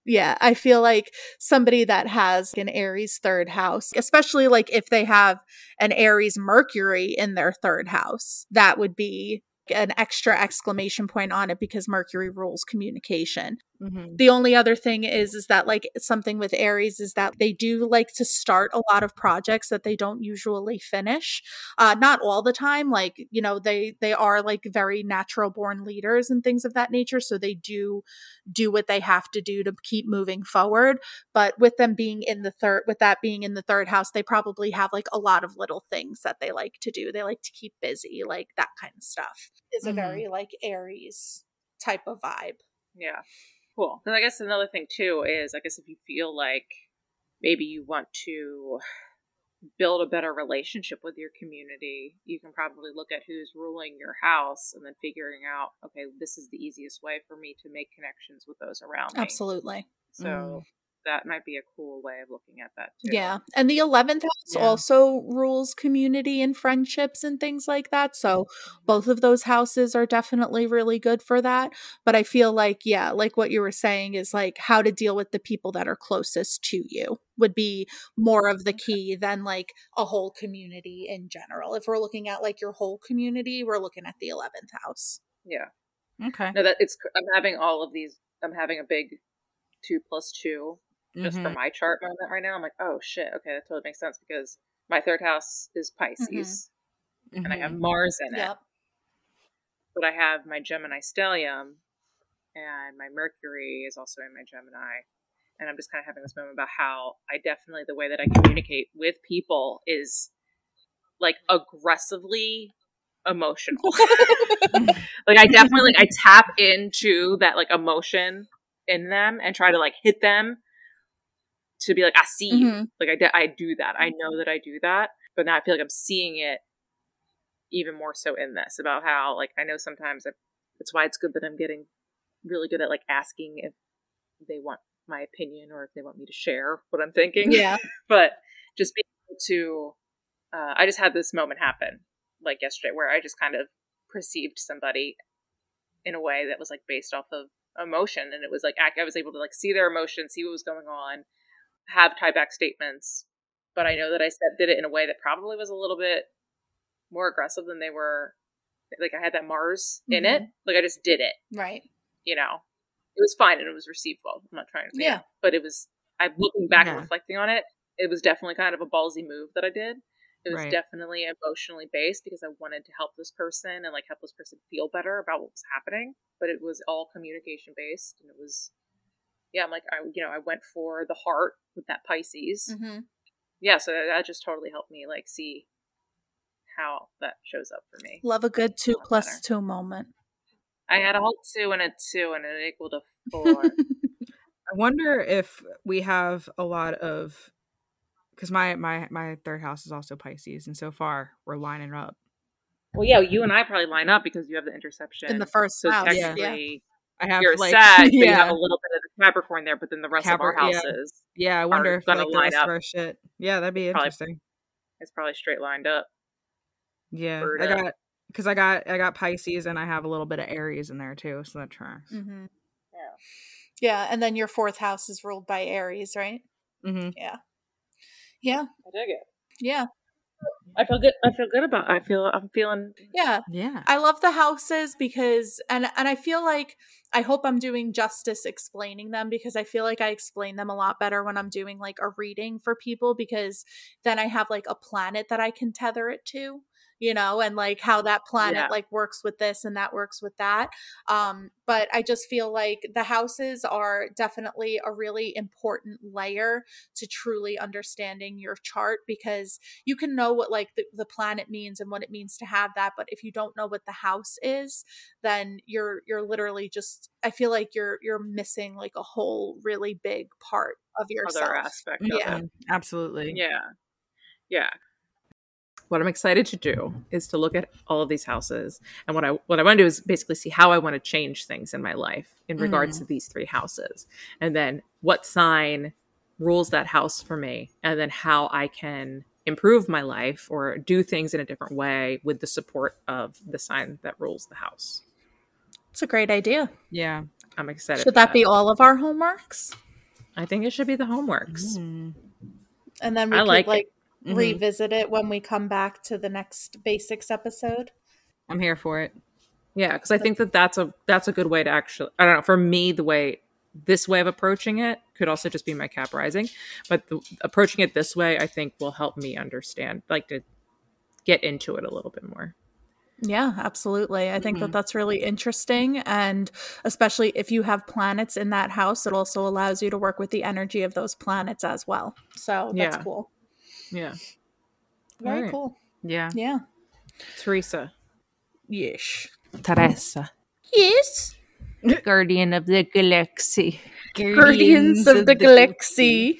Speaker 3: Yeah i feel like somebody that has an aries third house especially like if they have an aries mercury in their third house that would be an extra exclamation point on it because mercury rules communication
Speaker 2: Mhm.
Speaker 3: the only other thing is is that like something with aries is that they do like to start a lot of projects that they don't usually finish uh not all the time like you know they they are like very natural born leaders and things of that nature so they do do what they have to do to keep moving forward but with them being in the third with that being in the third house they probably have like a lot of little things that they like to do they like to keep busy like that kind of stuff is a
Speaker 2: Mhm.
Speaker 3: very like aries type of vibe
Speaker 1: Yeah. Cool. And I guess another thing too is I guess if you feel like maybe you want to build a better relationship with your community, you can probably look at who's ruling your house and then figuring out, okay, this is the easiest way for me to make connections with those around me.
Speaker 3: absolutely
Speaker 1: So mm. That might be a cool way of looking at that too.
Speaker 3: Yeah. And the 11th house
Speaker 2: Yeah.
Speaker 3: also rules community and friendships and things like that. So mm-hmm. both of those houses are definitely really good for that. But I feel like, yeah, like what you were saying is like how to deal with the people that are closest to you would be more of the key than like a whole community in general. If we're looking at like your whole community, we're looking at the 11th house.
Speaker 1: Yeah.
Speaker 2: Okay.
Speaker 1: No, that it's. I'm having all of these. I'm having a big two plus two just for
Speaker 2: Mhm.
Speaker 1: my chart moment right now. I'm like, oh shit, okay, that totally makes sense because my third house is Pisces and I have
Speaker 2: Mhm.
Speaker 1: Mars in it, but I have my Gemini stellium and my Mercury is also in my Gemini. And I'm just kind of having this moment about how I definitely, the way that I communicate with people is like aggressively emotional. like I definitely like I tap into that like emotion in them and try to like hit them to be like I see you.
Speaker 3: Mhm.
Speaker 1: Like I, de- I do that. I know that I do that, but now I feel like I'm seeing it even more so in this about how like I know sometimes that's why it's good that I'm getting really good at like asking if they want my opinion or if they want me to share what I'm thinking.
Speaker 3: Yeah.
Speaker 1: but just being able to uh, I just had this moment happen like yesterday where I just kind of perceived somebody in a way that was like based off of emotion and it was like I was able to like see their emotion, see what was going on, have tie back statements. But I know that I said did it in a way that probably was a little bit more aggressive than they were like I had that Mars in
Speaker 3: Mhm.
Speaker 1: it. Like I just did it,
Speaker 3: Right.
Speaker 1: you know. It was fine and it was received well. I'm not trying to
Speaker 3: Yeah.
Speaker 1: but it was I'm looking back and reflecting on it, it was definitely kind of a ballsy move that I did. It was
Speaker 2: Right.
Speaker 1: definitely emotionally based because I wanted to help this person and like help this person feel better about what was happening. But it was all communication based and it was yeah, I'm like I you know, I went for the heart with that Pisces.
Speaker 3: Mm-hmm.
Speaker 1: Yeah, so that, just totally helped me like see how that shows up for me.
Speaker 3: Love a good two plus
Speaker 1: better.
Speaker 3: two moment.
Speaker 1: I had a whole two and a two and it equaled a four.
Speaker 2: I wonder if we have a lot of because my my my third house is also Pisces, and so far we're lining up.
Speaker 1: well, yeah, you and I probably line up because you have the interception
Speaker 3: In the first
Speaker 1: So
Speaker 3: house. Yeah.
Speaker 1: Technically,
Speaker 2: I have
Speaker 1: you're
Speaker 2: like
Speaker 1: sad, but you have a little bit of the Capricorn there, but then the rest
Speaker 2: Capri-
Speaker 1: of our houses
Speaker 2: yeah. I wonder if
Speaker 1: gonna
Speaker 2: like the
Speaker 1: line
Speaker 2: rest
Speaker 1: up.
Speaker 2: of our shit. Yeah, that'd be
Speaker 1: Probably-
Speaker 2: interesting.
Speaker 1: It's probably straight lined up.
Speaker 2: Yeah,
Speaker 1: bird
Speaker 2: I
Speaker 1: up.
Speaker 2: got because I got I got Pisces and I have a little bit of Aries in there too, so that tracks.
Speaker 3: Mm-hmm.
Speaker 1: Yeah.
Speaker 3: Yeah, and then your fourth house is ruled by Aries, right?
Speaker 2: Mm-hmm.
Speaker 3: Yeah. Yeah.
Speaker 1: I dig it.
Speaker 3: Yeah.
Speaker 1: I feel good. I feel good about. I feel. I'm feeling.
Speaker 3: Yeah.
Speaker 2: Yeah,
Speaker 3: I love the houses because and and I feel like I hope I'm doing justice explaining them because I feel like I explain them a lot better when I'm doing like a reading for people because then I have like a planet that I can tether it to, you know, and like how that planet
Speaker 1: Yeah.
Speaker 3: like works with this and that works with that. Um but I just feel like the houses are definitely a really important layer to truly understanding your chart because you can know what like the, the planet means and what it means to have that but if you don't know what the house is then you're you're literally just i feel like you're you're missing like a whole really big part of yourself
Speaker 1: Other aspect. Of
Speaker 3: Yeah.
Speaker 1: it.
Speaker 2: Mhm. absolutely.
Speaker 1: Yeah. Yeah. What I'm excited to do is to look at all of these houses, and what I what I want to do is basically see how I want to change things in my life in regards to these three houses, and then what sign rules that house for me, and then how I can improve my life or do things in a different way with the support of the sign that rules the house.
Speaker 3: it's a great idea
Speaker 2: Yeah.
Speaker 1: I'm excited.
Speaker 3: should
Speaker 1: for
Speaker 3: that be all of our homeworks
Speaker 1: I think it should be the homeworks.
Speaker 2: Mhm.
Speaker 3: and then we
Speaker 1: I
Speaker 3: could
Speaker 1: like
Speaker 3: like,
Speaker 2: Mhm.
Speaker 3: revisit it when we come back to the next basics episode
Speaker 2: I'm here for it.
Speaker 1: Yeah, because I think that that's a that's a good way to actually. I don't know. For me, the way this way of approaching it could also just be my cap rising, but the, approaching it this way, I think, will help me understand, like to get into it a little bit more.
Speaker 3: Yeah, absolutely. I think that
Speaker 2: Mhm.
Speaker 3: that's really interesting. And especially if you have planets in that house, it also allows you to work with the energy of those planets as well. So that's
Speaker 1: Yeah.
Speaker 3: cool.
Speaker 1: Yeah,
Speaker 3: Very
Speaker 1: Alright.
Speaker 3: cool.
Speaker 2: Yeah.
Speaker 3: Yeah.
Speaker 1: Theresa,
Speaker 3: Yes.
Speaker 1: Theresa,
Speaker 3: Yes.
Speaker 1: guardian of the galaxy.
Speaker 3: Guardians of the Galaxy.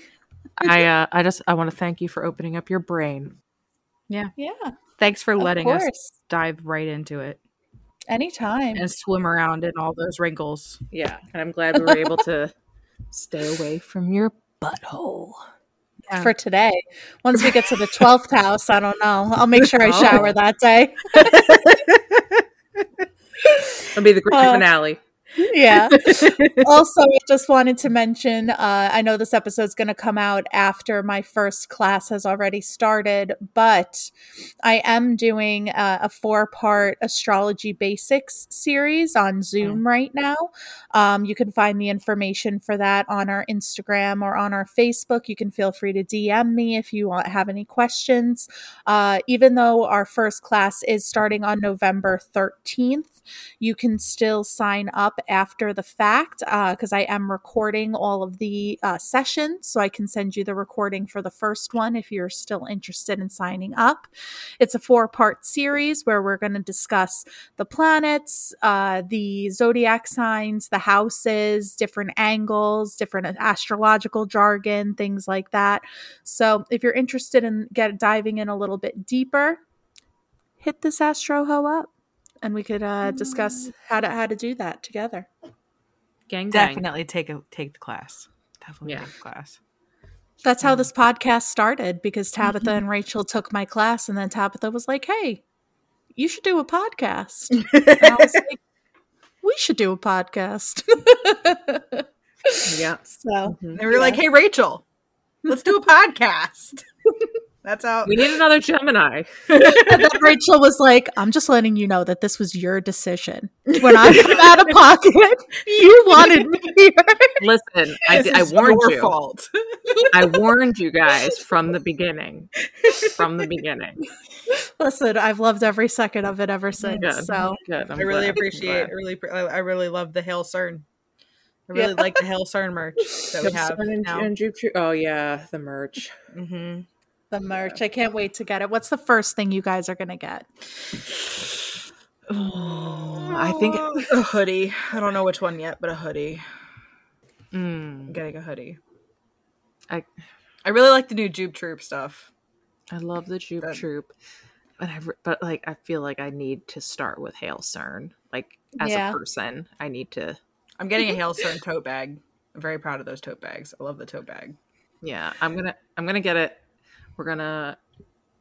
Speaker 1: I uh, I just I want to thank you for opening up your brain.
Speaker 3: Yeah. Yeah.
Speaker 2: Thanks for letting us dive right into it
Speaker 3: Anytime.
Speaker 2: and swim around in all those wrinkles.
Speaker 1: Yeah, and I'm glad we were able to stay away from your butthole.
Speaker 2: Yeah.
Speaker 3: For today. Once we get to the 12th house, I don't know. I'll make sure I
Speaker 2: Oh.
Speaker 3: shower that day.
Speaker 1: It'll be the grand
Speaker 3: Uh,
Speaker 1: finale.
Speaker 3: Yeah. also, I just wanted to mention uh, I know this episode's going to come out after my first class has already started, but I am doing uh, a four part astrology basics series on Zoom right now. Um, you can find the information for that on our Instagram or on our Facebook. You can feel free to DM me if you want, have any questions. Uh, even though our first class is starting on November 13th, you can still sign up after the fact because I am recording all of the uh, sessions. So I can send you the recording for the first one if you're still interested in signing up. It's a four part series where we're going to discuss the planets, uh, the zodiac signs, the houses, different angles, different astrological jargon, things like that. So if you're interested in get diving in a little bit deeper, hit this Astro Ho up and we could uh, discuss how to how to do that together.
Speaker 1: Gang, gang.
Speaker 2: Definitely take a take the class. Definitely
Speaker 1: Yeah.
Speaker 2: take the class.
Speaker 3: That's how this podcast started because Tabitha and Rachel took my class, and then Tabitha was like, "Hey, you should do a podcast. And I was like, we should do a podcast.
Speaker 1: Yeah.
Speaker 3: so
Speaker 1: Mhm.
Speaker 2: They were like, "Hey, Rachel, let's do a podcast." That's how.
Speaker 1: We need another Gemini.
Speaker 3: and then Rachel was like, I'm just letting you know that this was your decision. When I come out of pocket, you wanted me here.
Speaker 1: Listen, I,
Speaker 2: This
Speaker 1: I warned
Speaker 2: your
Speaker 1: you.
Speaker 2: Fault.
Speaker 1: I warned you guys from the beginning. From the beginning.
Speaker 3: Listen, I've loved every second of it ever since.
Speaker 1: Good.
Speaker 3: So
Speaker 1: Good. I'm
Speaker 2: really
Speaker 1: glad.
Speaker 2: Appreciate. I really, I I really love the Hail CERN. I really
Speaker 3: Yeah.
Speaker 2: like the Hail CERN merch that we have now.
Speaker 1: Oh yeah, the merch.
Speaker 2: hmm
Speaker 3: the merch, I can't wait to get it. What's the first thing you guys are gonna get?
Speaker 1: I think.
Speaker 2: a hoodie. I don't know which one yet, but a hoodie.
Speaker 1: Mm,
Speaker 2: getting a hoodie.
Speaker 1: I
Speaker 2: I really like the new Jup Troop stuff.
Speaker 1: I love the Jup
Speaker 2: Good.
Speaker 1: Troop, but I but like I feel like I need to start with Hail CERN. Like as
Speaker 3: Yeah.
Speaker 1: a person, I need to.
Speaker 2: I'm getting a Hail CERN tote bag. I'm very proud of those tote bags. I love the tote bag.
Speaker 1: Yeah, I'm gonna I'm gonna get it. We're gonna.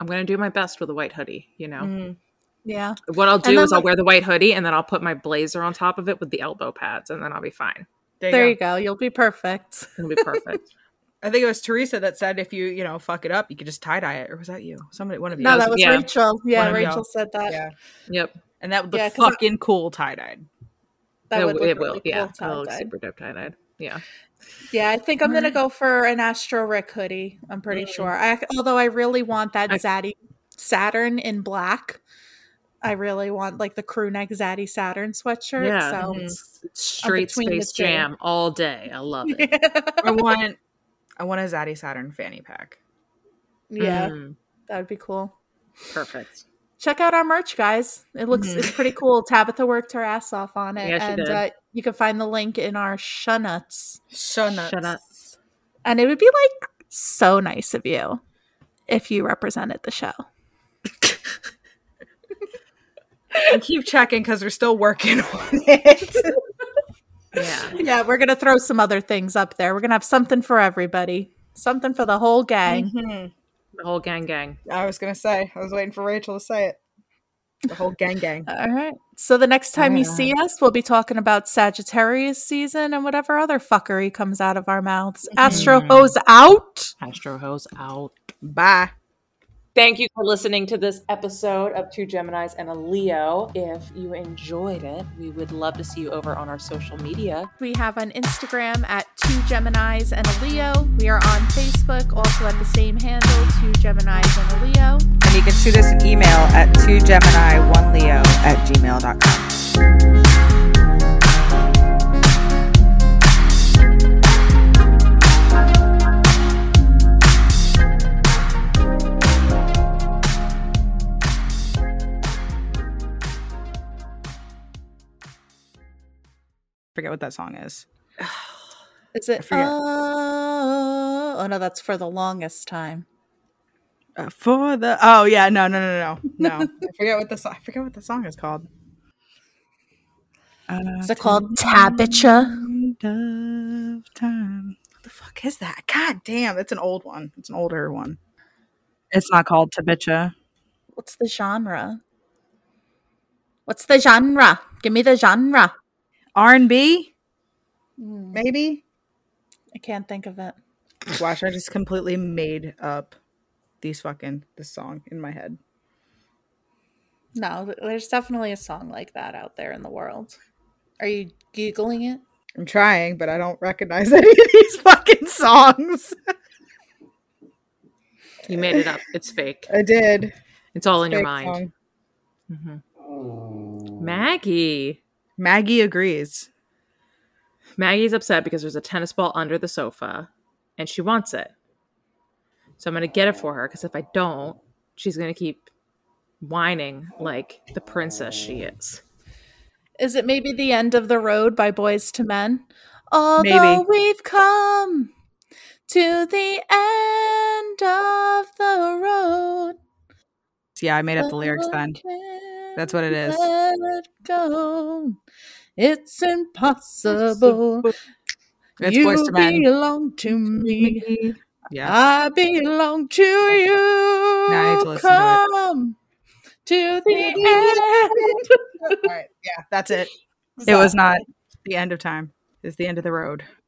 Speaker 1: I'm gonna do my best with a white hoodie. You know.
Speaker 2: Mhm.
Speaker 3: Yeah.
Speaker 1: What I'll do
Speaker 3: then,
Speaker 1: is I'll
Speaker 3: like-
Speaker 1: wear the white hoodie and then I'll put my blazer on top of it with the elbow pads and then I'll be fine.
Speaker 2: There you go.
Speaker 3: you go. You'll be perfect.
Speaker 1: It'll be perfect.
Speaker 2: I think it was Theresa that said if you, you know, fuck it up, you could just tie dye it. Or was that you? Somebody, one of you.
Speaker 3: No, that was
Speaker 1: Yeah.
Speaker 3: Rachel. Yeah,
Speaker 2: One y'all.
Speaker 3: Rachel said that.
Speaker 2: yeah.
Speaker 1: yep.
Speaker 2: And that would look
Speaker 3: Yeah, 'cause I-
Speaker 2: fucking cool tie dyed.
Speaker 3: That
Speaker 1: it,
Speaker 3: would look
Speaker 1: it
Speaker 3: really
Speaker 1: will.
Speaker 3: cool
Speaker 1: yeah. It'll look super dope tie dyed. Yeah.
Speaker 3: Yeah, I think I'm gonna go for an Astro Rick hoodie. I'm pretty
Speaker 2: Mm.
Speaker 3: sure. I, although I really want that
Speaker 1: I-
Speaker 3: Zaddy Saturn in black. I really want like the crew neck Zaddy Saturn sweatshirt.
Speaker 1: Yeah.
Speaker 3: So
Speaker 2: Mhm.
Speaker 1: It's, it's straight Space. Jam all day. I love it.
Speaker 2: I want, I want a Zaddy Saturn fanny pack.
Speaker 3: yeah,
Speaker 1: Mm,
Speaker 3: that would be cool.
Speaker 1: perfect.
Speaker 3: Check out our merch, guys. It looks
Speaker 2: Mhm.
Speaker 3: it's pretty cool. Tabitha worked her ass off on it,
Speaker 1: Yeah, she
Speaker 3: and
Speaker 1: did.
Speaker 3: Uh, you can find the link in our show notes.
Speaker 2: So nuts.
Speaker 3: And it would be like so nice of you if you represented the show.
Speaker 2: And keep checking because we're still working on it.
Speaker 1: Yeah.
Speaker 3: Yeah, we're gonna throw some other things up there. We're gonna have something for everybody, something for the whole gang.
Speaker 2: Mhm.
Speaker 1: The whole gang gang.
Speaker 2: I was gonna say. I was waiting for Rachel to say it. The whole gang gang.
Speaker 3: All right. So the next time you
Speaker 2: Yeah.
Speaker 3: see us, we'll be talking about Sagittarius season and whatever other fuckery comes out of our mouths. Astro mm. hose out.
Speaker 1: Astro Hose out.
Speaker 2: Bye.
Speaker 1: Thank you for listening to this episode of Two Geminis and a Leo. If you enjoyed it, we would love to see you over on our social media.
Speaker 3: We have on Instagram at two Geminis and a Leo. We are on Facebook, also at the same handle, two Geminis and a Leo.
Speaker 2: And you can shoot us an email at 2gemini1leo at gmail.com. Forget what that song is.
Speaker 3: Is it? Oh, oh no, that's for the longest time.
Speaker 2: Uh, for the oh yeah no no no no no I forget what the song I forget what the song is called. Uh,
Speaker 3: Is it called Tabitha?
Speaker 2: of time. What the fuck is that? God damn, it's an old one. It's an older one. It's not called Tabicha.
Speaker 3: What's the genre? What's the genre? Give me the genre.
Speaker 2: R and B,
Speaker 3: Hmm,
Speaker 2: maybe.
Speaker 3: I can't think of it.
Speaker 2: Watch, I just completely made up these fucking this song in my head.
Speaker 3: No, there's definitely a song like that out there in the world. Are you googling it?
Speaker 2: I'm trying, but I don't recognize any of these fucking songs.
Speaker 1: You made it up. It's fake.
Speaker 2: I did.
Speaker 1: It's all in your mind.
Speaker 2: song.
Speaker 1: Mhm. Maggie.
Speaker 2: Maggie agrees.
Speaker 1: Maggie's upset because there's a tennis ball under the sofa and she wants it. So I'm going to get it for her because if I don't, she's going to keep whining like the princess she is.
Speaker 3: Is it maybe the end of the road by Boyz II Men? Although
Speaker 2: Maybe.
Speaker 3: we've come to the end of the road.
Speaker 2: Yeah, I made up the lyrics then. That's what it is.
Speaker 3: Let go. It's impossible.
Speaker 2: It's
Speaker 3: you
Speaker 2: to
Speaker 3: belong to me.
Speaker 2: Yeah.
Speaker 3: I belong to you.
Speaker 2: Now I need to listen to it.
Speaker 3: Come to the end.
Speaker 2: All right. Yeah, that's it. It was not the end of time. It's the end of the road.